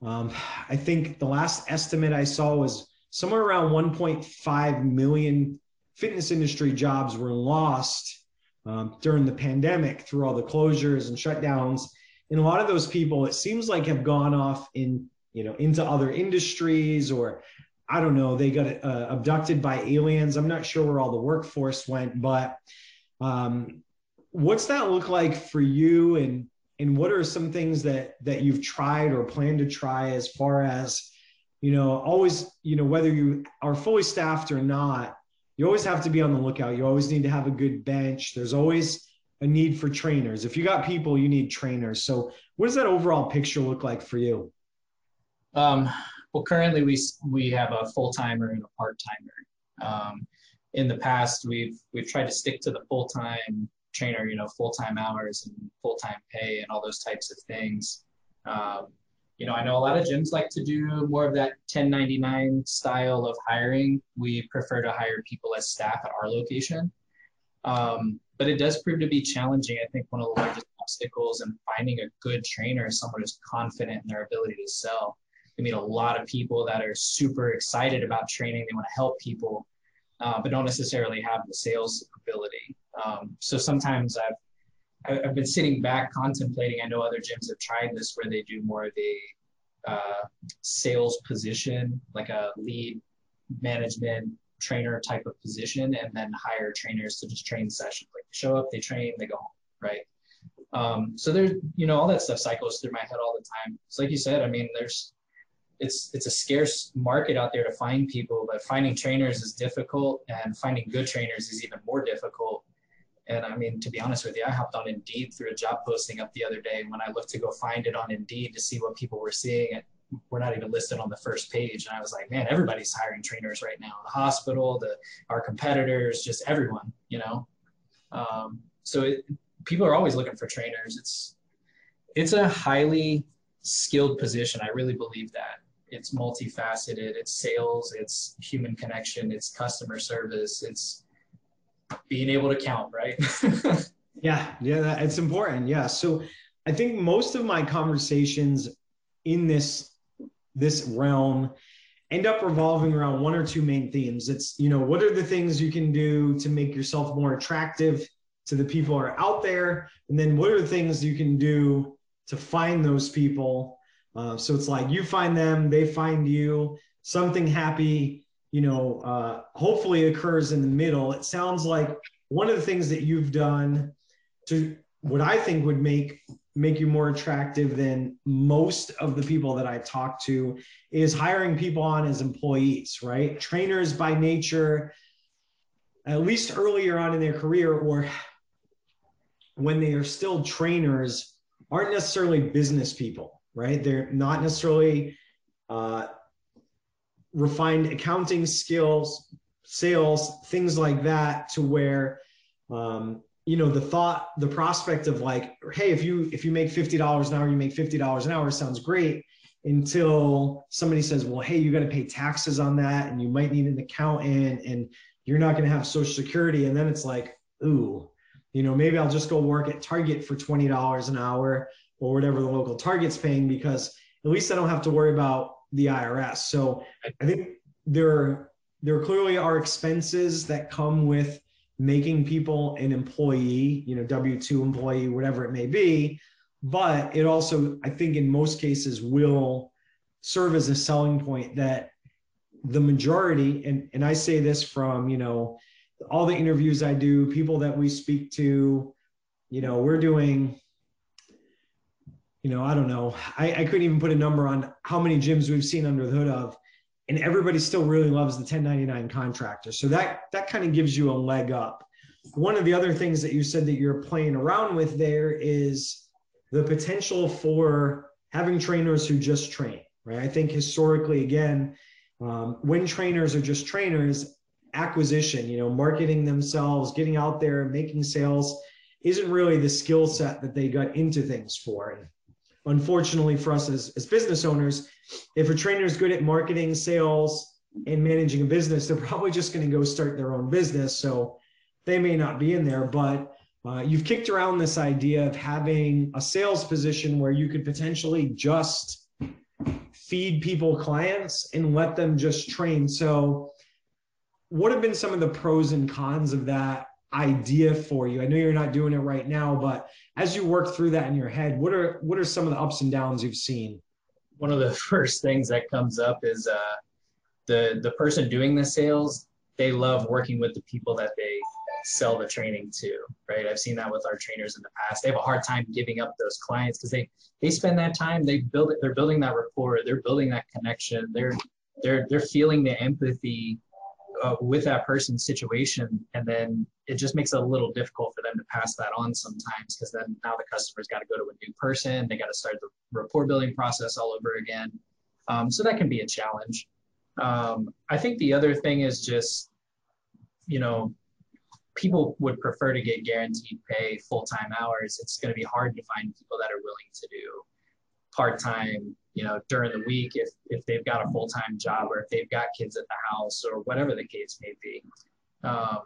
Um, I think the last estimate I saw was somewhere around 1.5 million fitness industry jobs were lost um, during the pandemic through all the closures and shutdowns. And a lot of those people, it seems like, have gone off in you know into other industries or I don't know, they got uh, abducted by aliens. I'm not sure where all the workforce went, but um, what's that look like for you? And and what are some things that that you've tried or plan to try as far as you know, always you know whether you are fully staffed or not, you always have to be on the lookout. You always need to have a good bench. There's always a need for trainers. If you got people, you need trainers. So, what does that overall picture look like for you? Um, well, currently we we have a full timer and a part timer. Um, in the past, we've we've tried to stick to the full time trainer, you know, full time hours and full time pay and all those types of things. Um, you know, I know a lot of gyms like to do more of that 1099 style of hiring. We prefer to hire people as staff at our location. Um, but it does prove to be challenging. I think one of the largest obstacles in finding a good trainer is someone who's confident in their ability to sell. We meet a lot of people that are super excited about training. They want to help people, uh, but don't necessarily have the sales ability. Um, so sometimes I've I've been sitting back contemplating. I know other gyms have tried this where they do more of a uh, sales position, like a lead management trainer type of position, and then hire trainers to just train sessions. Like show up, they train, they go home, right? Um, so there's, you know, all that stuff cycles through my head all the time. It's like you said. I mean, there's it's it's a scarce market out there to find people, but finding trainers is difficult, and finding good trainers is even more difficult. And I mean, to be honest with you, I hopped on Indeed through a job posting up the other day. When I looked to go find it on Indeed to see what people were seeing, it, we're not even listed on the first page. And I was like, man, everybody's hiring trainers right now. The hospital, the our competitors, just everyone, you know. Um, so it, people are always looking for trainers. It's it's a highly skilled position. I really believe that it's multifaceted it's sales it's human connection it's customer service it's being able to count right? Yeah yeah that, it's important yeah. So i think most of my conversations in this this realm end up revolving around one or two main themes. It's you know what are the things you can do to make yourself more attractive to the people who are out there? And then what are the things you can do to find those people? Uh, so it's like you find them, they find you, something happy, you know, uh, hopefully occurs in the middle. It sounds like one of the things that you've done to what I think would make make you more attractive than most of the people that I talk to is hiring people on as employees, right? Trainers by nature, at least earlier on in their career or when they are still trainers, aren't necessarily business people right? They're not necessarily uh, refined accounting skills, sales, things like that, to where um, you know the thought, the prospect of like, hey, if you if you make fifty dollars an hour, you make fifty dollars an hour sounds great until somebody says, well, hey, you got to pay taxes on that, and you might need an accountant, and you're not going to have Social Security, and then it's like, ooh, you know, maybe I'll just go work at Target for twenty dollars an hour or whatever the local target's paying because at least I don't have to worry about the IRS. So I think there there clearly are expenses that come with making people an employee, you know, W2 employee, whatever it may be. But it also, I think, in most cases, will serve as a selling point that the majority, and, and I say this from, you know, all the interviews I do, people that we speak to, you know, we're doing you know, I don't know. I, I couldn't even put a number on how many gyms we've seen under the hood of, and everybody still really loves the 1099 contractor. So that that kind of gives you a leg up. One of the other things that you said that you're playing around with there is the potential for having trainers who just train. Right. I think historically, again, um, when trainers are just trainers, acquisition, you know, marketing themselves, getting out there, making sales isn't really the skill set that they got into things for. Unfortunately for us as, as business owners, if a trainer is good at marketing, sales, and managing a business, they're probably just going to go start their own business. So they may not be in there, but uh, you've kicked around this idea of having a sales position where you could potentially just feed people clients and let them just train. So, what have been some of the pros and cons of that idea for you? I know you're not doing it right now, but as you work through that in your head, what are what are some of the ups and downs you've seen? One of the first things that comes up is uh, the the person doing the sales. They love working with the people that they sell the training to, right? I've seen that with our trainers in the past. They have a hard time giving up those clients because they they spend that time, they build it, they're building that rapport, they're building that connection, they're they're they're feeling the empathy uh, with that person's situation, and then it just makes it a little difficult for them to pass that on sometimes because then now the customer's got to go to a new person, they got to start the rapport building process all over again. Um, so that can be a challenge. Um, I think the other thing is just, you know, people would prefer to get guaranteed pay full time hours. It's going to be hard to find people that are willing to do part time, you know, during the week if if they've got a full time job or if they've got kids at the house or whatever the case may be. Um,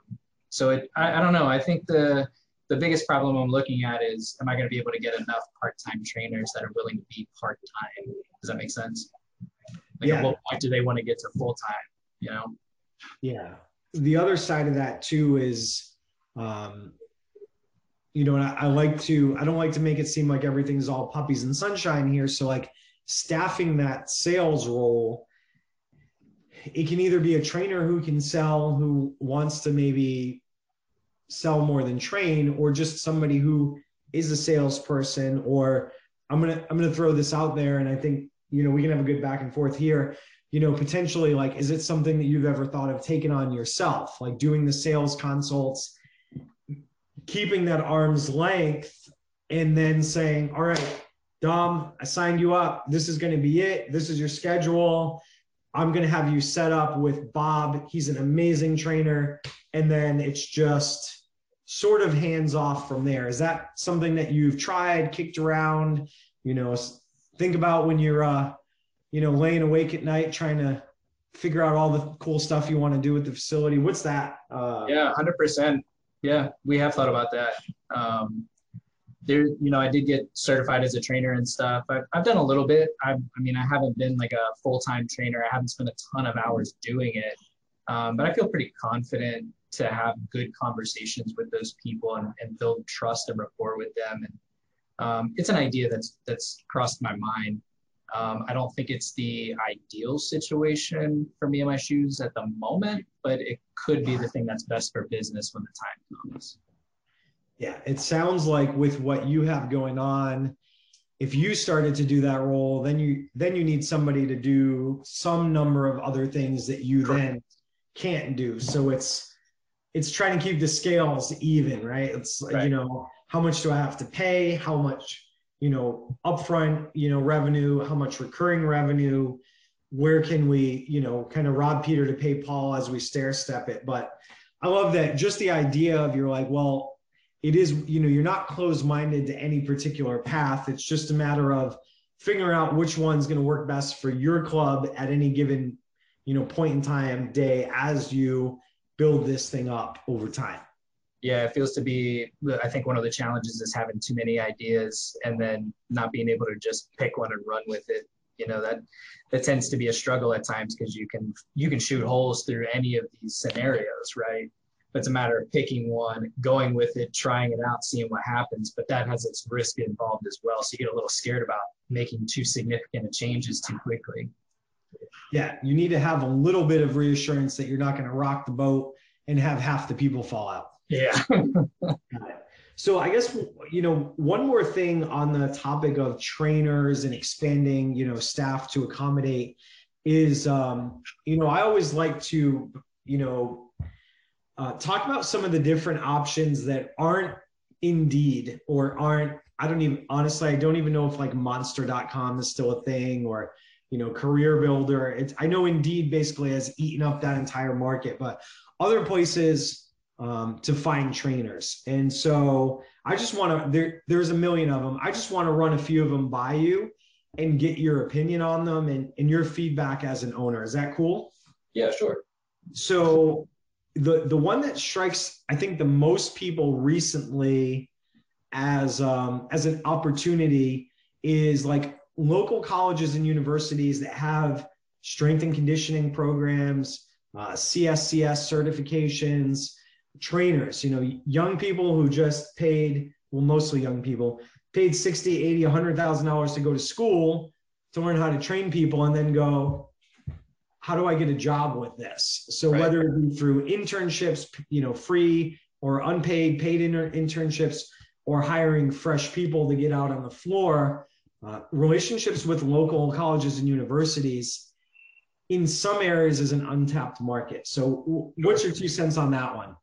so it, I, I don't know. I think the the biggest problem I'm looking at is, am I going to be able to get enough part time trainers that are willing to be part time? Does that make sense? Like Yeah. at what point do they want to get to full time? You know? Yeah. The other side of that too is, um, you know, I, I like to, I don't like to make it seem like everything's all puppies and sunshine here. So like staffing that sales role, it can either be a trainer who can sell, who wants to maybe sell more than train, or just somebody who is a salesperson, or I'm gonna, I'm gonna throw this out there. And I think, you know, we can have a good back and forth here you know, potentially like, is it something that you've ever thought of taking on yourself, like doing the sales consults, keeping that arm's length, and then saying, all right, Dom, I signed you up. This is going to be it. This is your schedule. I'm going to have you set up with Bob. He's an amazing trainer. And then it's just sort of hands off from there. Is that something that you've tried, kicked around? You know, think about when you're, uh, you know, laying awake at night trying to figure out all the cool stuff you want to do with the facility. What's that? Uh, Yeah, hundred percent. Yeah, we have thought about that. Um, there, you know, I did get certified as a trainer and stuff. I've, I've done a little bit. I've, I mean, I haven't been like a full time trainer. I haven't spent a ton of hours doing it, um, but I feel pretty confident to have good conversations with those people and, and build trust and rapport with them. And um, it's an idea that's that's crossed my mind. Um, I don't think it's the ideal situation for me and my shoes at the moment, but it could be the thing that's best for business when the time comes. Yeah, it sounds like with what you have going on, if you started to do that role, then you then you need somebody to do some number of other things that you then can't do. So it's it's trying to keep the scales even, right? It's like, Right. you know, how much do I have to pay? How much, you know, upfront, you know, revenue, how much recurring revenue? Where can we, you know, kind of rob Peter to pay Paul as we stair step it? But I love that just the idea of you're like, well, it is, you know, you're not closed minded to any particular path. It's just a matter of figuring out which one's going to work best for your club at any given, you know, point in time, day as you build this thing up over time. Yeah, it feels to be, I think one of the challenges is having too many ideas and then not being able to just pick one and run with it. You know, that that tends to be a struggle at times because you can you can shoot holes through any of these scenarios, right? It's a matter of picking one, going with it, trying it out, seeing what happens. But that has its risk involved as well. So you get a little scared about making too significant of changes too quickly. Yeah, you need to have a little bit of reassurance that you're not going to rock the boat and have half the people fall out. Yeah. So I guess you know one more thing on the topic of trainers and expanding you know staff to accommodate is um, you know I always like to you know uh, talk about some of the different options that aren't Indeed or aren't I don't even honestly I don't even know if like Monster.com is still a thing or you know Career Builder. It's I know Indeed basically has eaten up that entire market, but other places um, to find trainers. And so I just want to, there, there's a million of them. I just want to run a few of them by you and get your opinion on them and, and your feedback as an owner. Is that cool? Yeah, sure. So the the one that strikes I think the most people recently as um, as an opportunity is like local colleges and universities that have strength and conditioning programs, uh, CSCS certifications, trainers. You know, young people who just paid well, mostly young people paid 60, 80, 100,000 dollars to go to school to learn how to train people, and then go, how do I get a job with this? So right. whether it be through internships, you know, free or unpaid, paid inter- internships, or hiring fresh people to get out on the floor, uh, relationships with local colleges and universities in some areas is an untapped market. So what's your two cents on that one?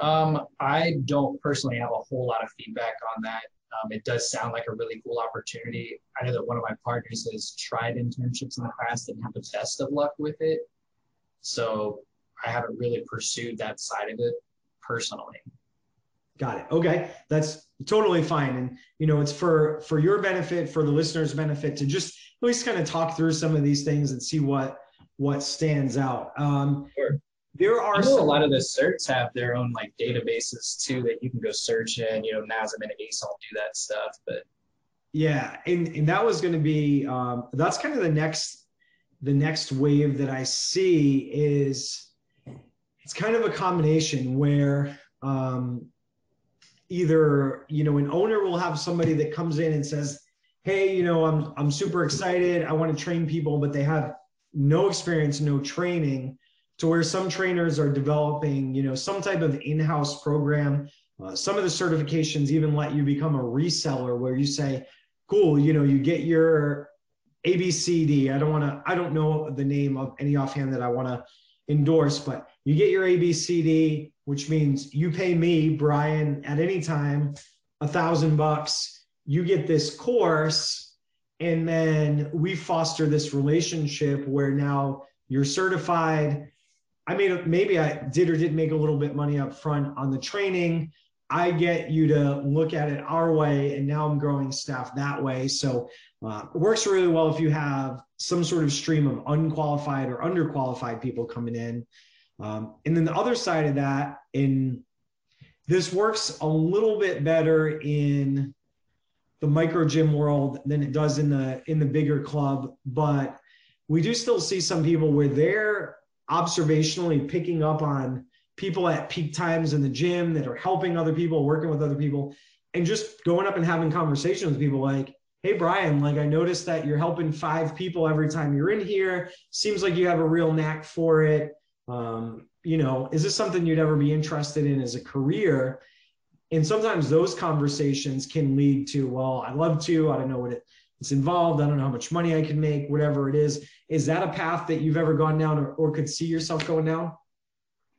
Um, I don't personally have a whole lot of feedback on that. Um, it does sound like a really cool opportunity. I know that one of my partners has tried internships in the past and had the best of luck with it. So I haven't really pursued that side of it personally. Got it. Okay. That's totally fine. And you know, it's for for your benefit, for the listeners' benefit to just at least kind of talk through some of these things and see what what stands out. Um, sure. There are some, a lot of the certs have their own like databases too that you can go search in. You know, NASM and ACE all do that stuff. But yeah, and and that was going to be um, that's kind of the next the next wave that I see is it's kind of a combination where um, either you know an owner will have somebody that comes in and says, "Hey, you know, I'm I'm super excited. I want to train people," but they have no experience, no training to where some trainers are developing, you know, some type of in-house program. Uh, some of the certifications even let you become a reseller where you say, cool, you know, you get your ABCD. I don't want to, I don't know the name of any offhand that I want to endorse, but you get your ABCD, which means you pay me, Brian, at any time, a thousand bucks. You get this course, and then we foster this relationship where now you're certified I made maybe I did or didn't make a little bit money up front on the training. I get you to look at it our way, and now I'm growing staff that way. So uh, it works really well if you have some sort of stream of unqualified or underqualified people coming in. Um, and then the other side of that, in this works a little bit better in the micro gym world than it does in the in the bigger club, but we do still see some people where they're observationally picking up on people at peak times in the gym that are helping other people, working with other people, and just going up and having conversations with people like, hey, Brian, like I noticed that you're helping five people every time you're in here. Seems like you have a real knack for it. Um, you know, is this something you'd ever be interested in as a career? And sometimes those conversations can lead to, well, I'd love to, I don't know what it, it's involved. I don't know how much money I can make, whatever it is. Is that a path that you've ever gone down or, or could see yourself going down?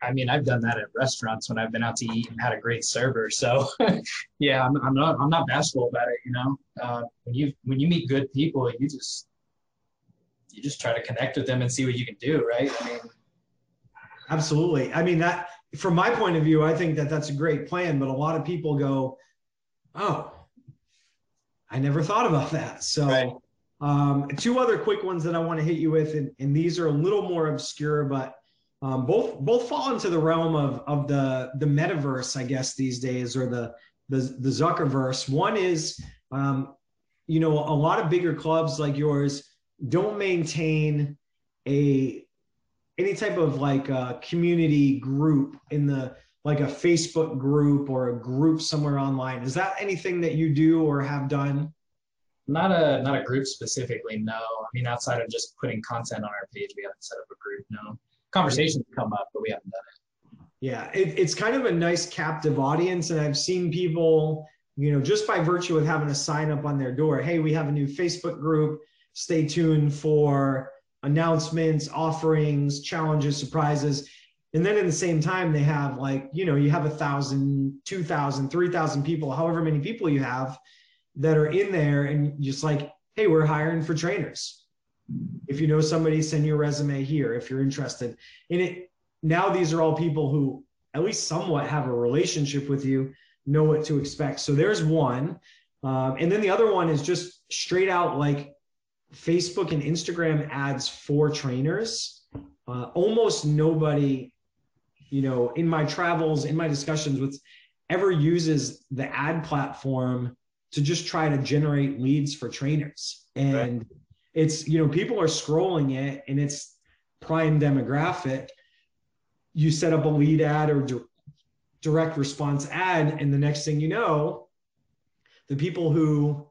I mean, I've done that at restaurants when I've been out to eat and had a great server. So, yeah, I'm, I'm, not I'm not bashful about it. You know, uh, when you when you meet good people, you just you just try to connect with them and see what you can do, right? I mean, absolutely. I mean that from my point of view, I think that that's a great plan. But a lot of people go, "Oh, I never thought about that. So, right. um, two other quick ones that I want to hit you with, and, and these are a little more obscure, but um, both both fall into the realm of of the the metaverse, I guess these days, or the the the Zuckerverse. One is, um, you know, a lot of bigger clubs like yours don't maintain a any type of like a community group in the like a Facebook group or a group somewhere online. Is that anything that you do or have done? Not a not a group specifically, no. I mean, outside of just putting content on our page, we haven't set up a group. No, conversations come up, but we haven't done it. Yeah, it, it's kind of a nice captive audience, and I've seen people, you know, just by virtue of having a sign up on their door, hey, we have a new Facebook group. Stay tuned for announcements, offerings, challenges, surprises and then at the same time they have like you know you have a thousand two thousand three thousand people however many people you have that are in there and just like hey we're hiring for trainers. If you know somebody send your resume here if you're interested. In it now these are all people who at least somewhat have a relationship with you know what to expect. So there's one. Um, and then the other one is just straight out like facebook and instagram ads for trainers. Uh, almost nobody you know, in my travels, in my discussions with ever uses the ad platform to just try to generate leads for trainers. And right. it's, you know, people are scrolling it and it's prime demographic. You set up a lead ad or di- direct response ad, and the next thing you know, the people who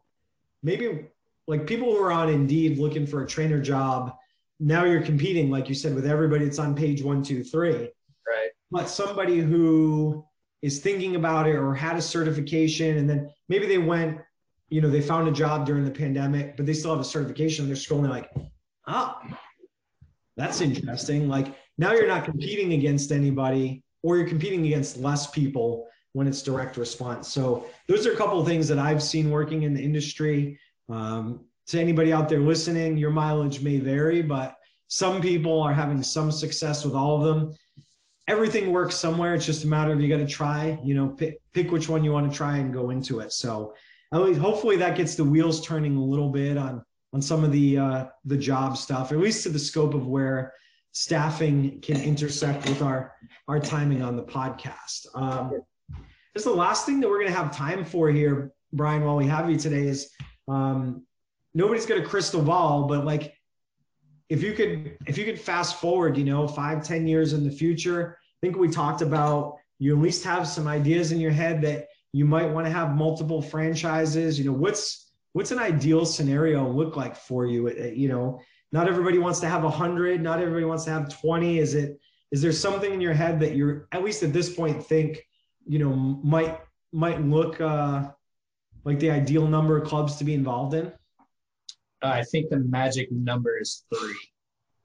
maybe like people who are on Indeed looking for a trainer job, now you're competing, like you said, with everybody that's on page one, two, three. But somebody who is thinking about it or had a certification and then maybe they went you know they found a job during the pandemic but they still have a certification. They're scrolling like oh that's interesting. Like now you're not competing against anybody or you're competing against less people when it's direct response. So those are a couple of things that i've seen working in the industry. Um, to anybody out there listening your mileage may vary but some people are having some success with all of them everything works somewhere. It's just a matter of you got to try, you know, pick, pick which one you want to try and go into it. So at least hopefully that gets the wheels turning a little bit on, on some of the, uh, the job stuff, at least to the scope of where staffing can intersect with our, our timing on the podcast. Um, this is the last thing that we're going to have time for here, Brian, while we have you today is, um, nobody's got a crystal ball, but like, if you could if you could fast forward you know five ten years in the future think we talked about you at least have some ideas in your head that you might want to have multiple franchises. You know what's what's an ideal scenario look like for you? You know not everybody wants to have a 100 not everybody wants to have 20 is it is there something in your head that you're at least at this point think you know might might look uh like the ideal number of clubs to be involved in? I think the magic number is three.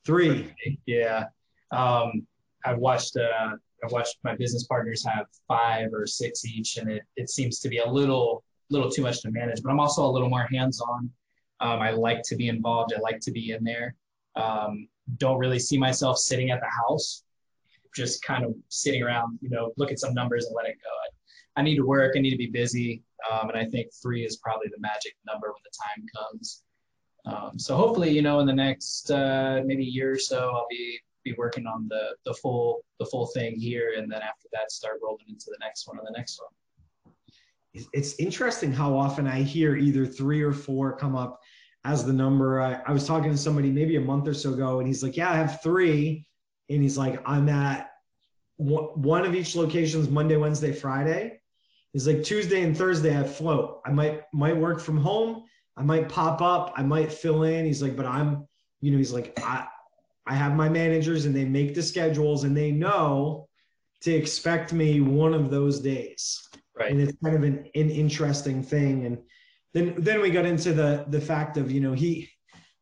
Three. Yeah. Um I've watched uh, I've watched my business partners have five or six each, and it, it seems to be a little little too much to manage. But I'm also a little more hands on. Um, I like to be involved. I like to be in there. Um, don't really see myself sitting at the house, just kind of sitting around, you know, look at some numbers and let it go. I, I need to work. I need to be busy, um, and I think three is probably the magic number when the time comes. Um, so hopefully, you know, in the next uh, maybe year or so, I'll be be working on the the full the full thing here, and then after that, start rolling into the next one and the next one. It's interesting how often I hear either three or four come up as the number. I, I was talking to somebody maybe a month or so ago, and he's like, "Yeah, I have three. and he's like, "I'm at one of each locations Monday, Wednesday, Friday." He's like Tuesday and Thursday I float. I might might work from home. I might pop up. I might fill in. He's like, but I'm, you know, he's like, I, I have my managers and they make the schedules and they know to expect me one of those days. Right. And it's kind of an, an interesting thing. And then then we got into the the fact of, you know, he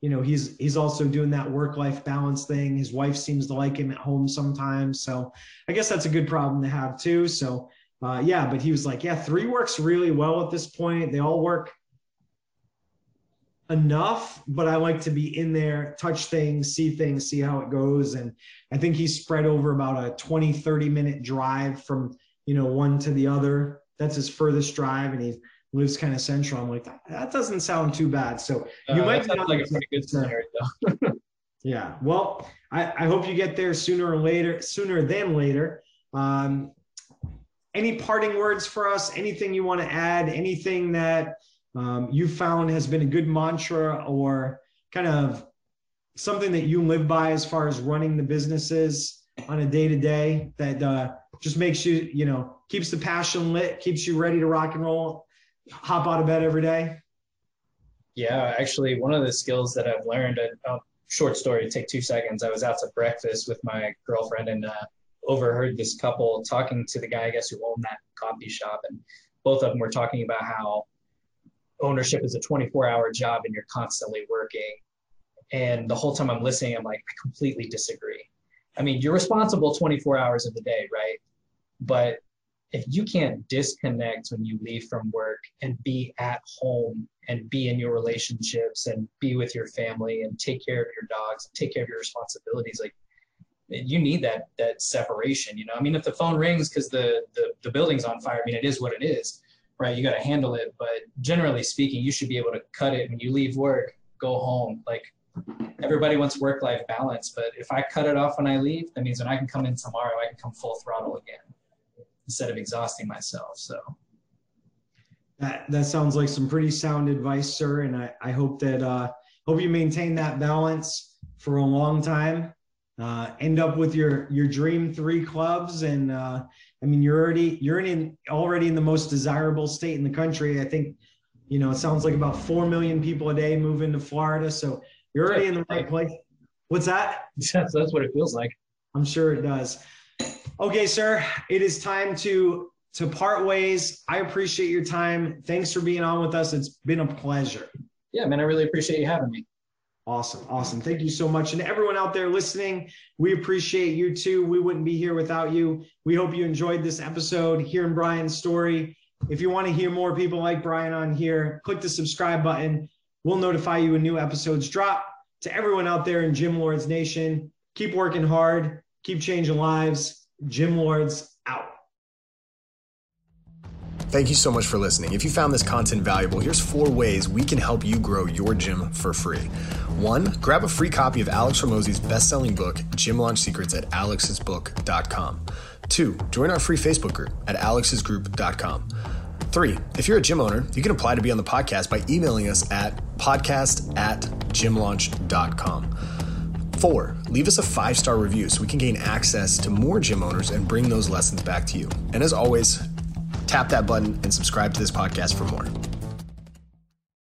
you know, he's he's also doing that work-life balance thing. His wife seems to like him at home sometimes. So I guess that's a good problem to have too. So uh, yeah, but he was like, yeah, three works really well at this point. They all work enough, but I like to be in there, touch things, see things, see how it goes. And I think he's spread over about a 20, 30 minute drive from, you know, one to the other. That's his furthest drive. And he lives kind of central. I'm like, that doesn't sound too bad. So you uh, might be like a pretty good scenario yeah. Well, I, I hope you get there sooner or later, sooner than later. Um, any parting words for us? Anything you want to add? Anything that um, you found has been a good mantra or kind of something that you live by as far as running the businesses on a day to day that uh, just makes you, you know, keeps the passion lit, keeps you ready to rock and roll, hop out of bed every day? Yeah, actually, one of the skills that I've learned, a short story, take two seconds. I was out to breakfast with my girlfriend and uh, overheard this couple talking to the guy, I guess, who owned that coffee shop. And both of them were talking about how ownership is a 24 hour job and you're constantly working. And the whole time I'm listening, I'm like, I completely disagree. I mean, you're responsible 24 hours of the day, right? But if you can't disconnect when you leave from work and be at home and be in your relationships and be with your family and take care of your dogs, take care of your responsibilities, like you need that that separation. You know, I mean, if the phone rings because the, the the building's on fire, I mean, it is what it is right? You got to handle it. But generally speaking, you should be able to cut it when you leave work, go home, like everybody wants work life balance, but if I cut it off when I leave, that means when I can come in tomorrow, I can come full throttle again instead of exhausting myself. So that that sounds like some pretty sound advice, sir. And I, I hope that uh hope you maintain that balance for a long time. Uh, end up with your your dream three clubs and uh, I mean you're already you're in already in the most desirable state in the country. I think you know it sounds like about four million people a day move into Florida, so you're already in the right place. What's that? that's, that's what it feels like. I'm sure it does. Okay, sir, it is time to to part ways. I appreciate your time. Thanks for being on with us. It's been a pleasure. Yeah, man, I really appreciate you having me. Awesome. Awesome. Thank you so much. And everyone out there listening, we appreciate you too. We wouldn't be here without you. We hope you enjoyed this episode, hearing Brian's story. If you want to hear more people like Brian on here, click the subscribe button. We'll notify you when new episodes drop. To everyone out there in Gym Lords Nation, keep working hard, keep changing lives. Gym Lords out. Thank you so much for listening. If you found this content valuable, here's four ways we can help you grow your gym for free. One, grab a free copy of Alex Hormozi's best-selling book, Gym Launch Secrets at alexsbook.com. Two, join our free Facebook group at alexsgroup.com. Three, if you're a gym owner, you can apply to be on the podcast by emailing us at podcast at gymlaunch.com. Four, leave us a five star review so we can gain access to more gym owners and bring those lessons back to you. And as always, tap that button and subscribe to this podcast for more.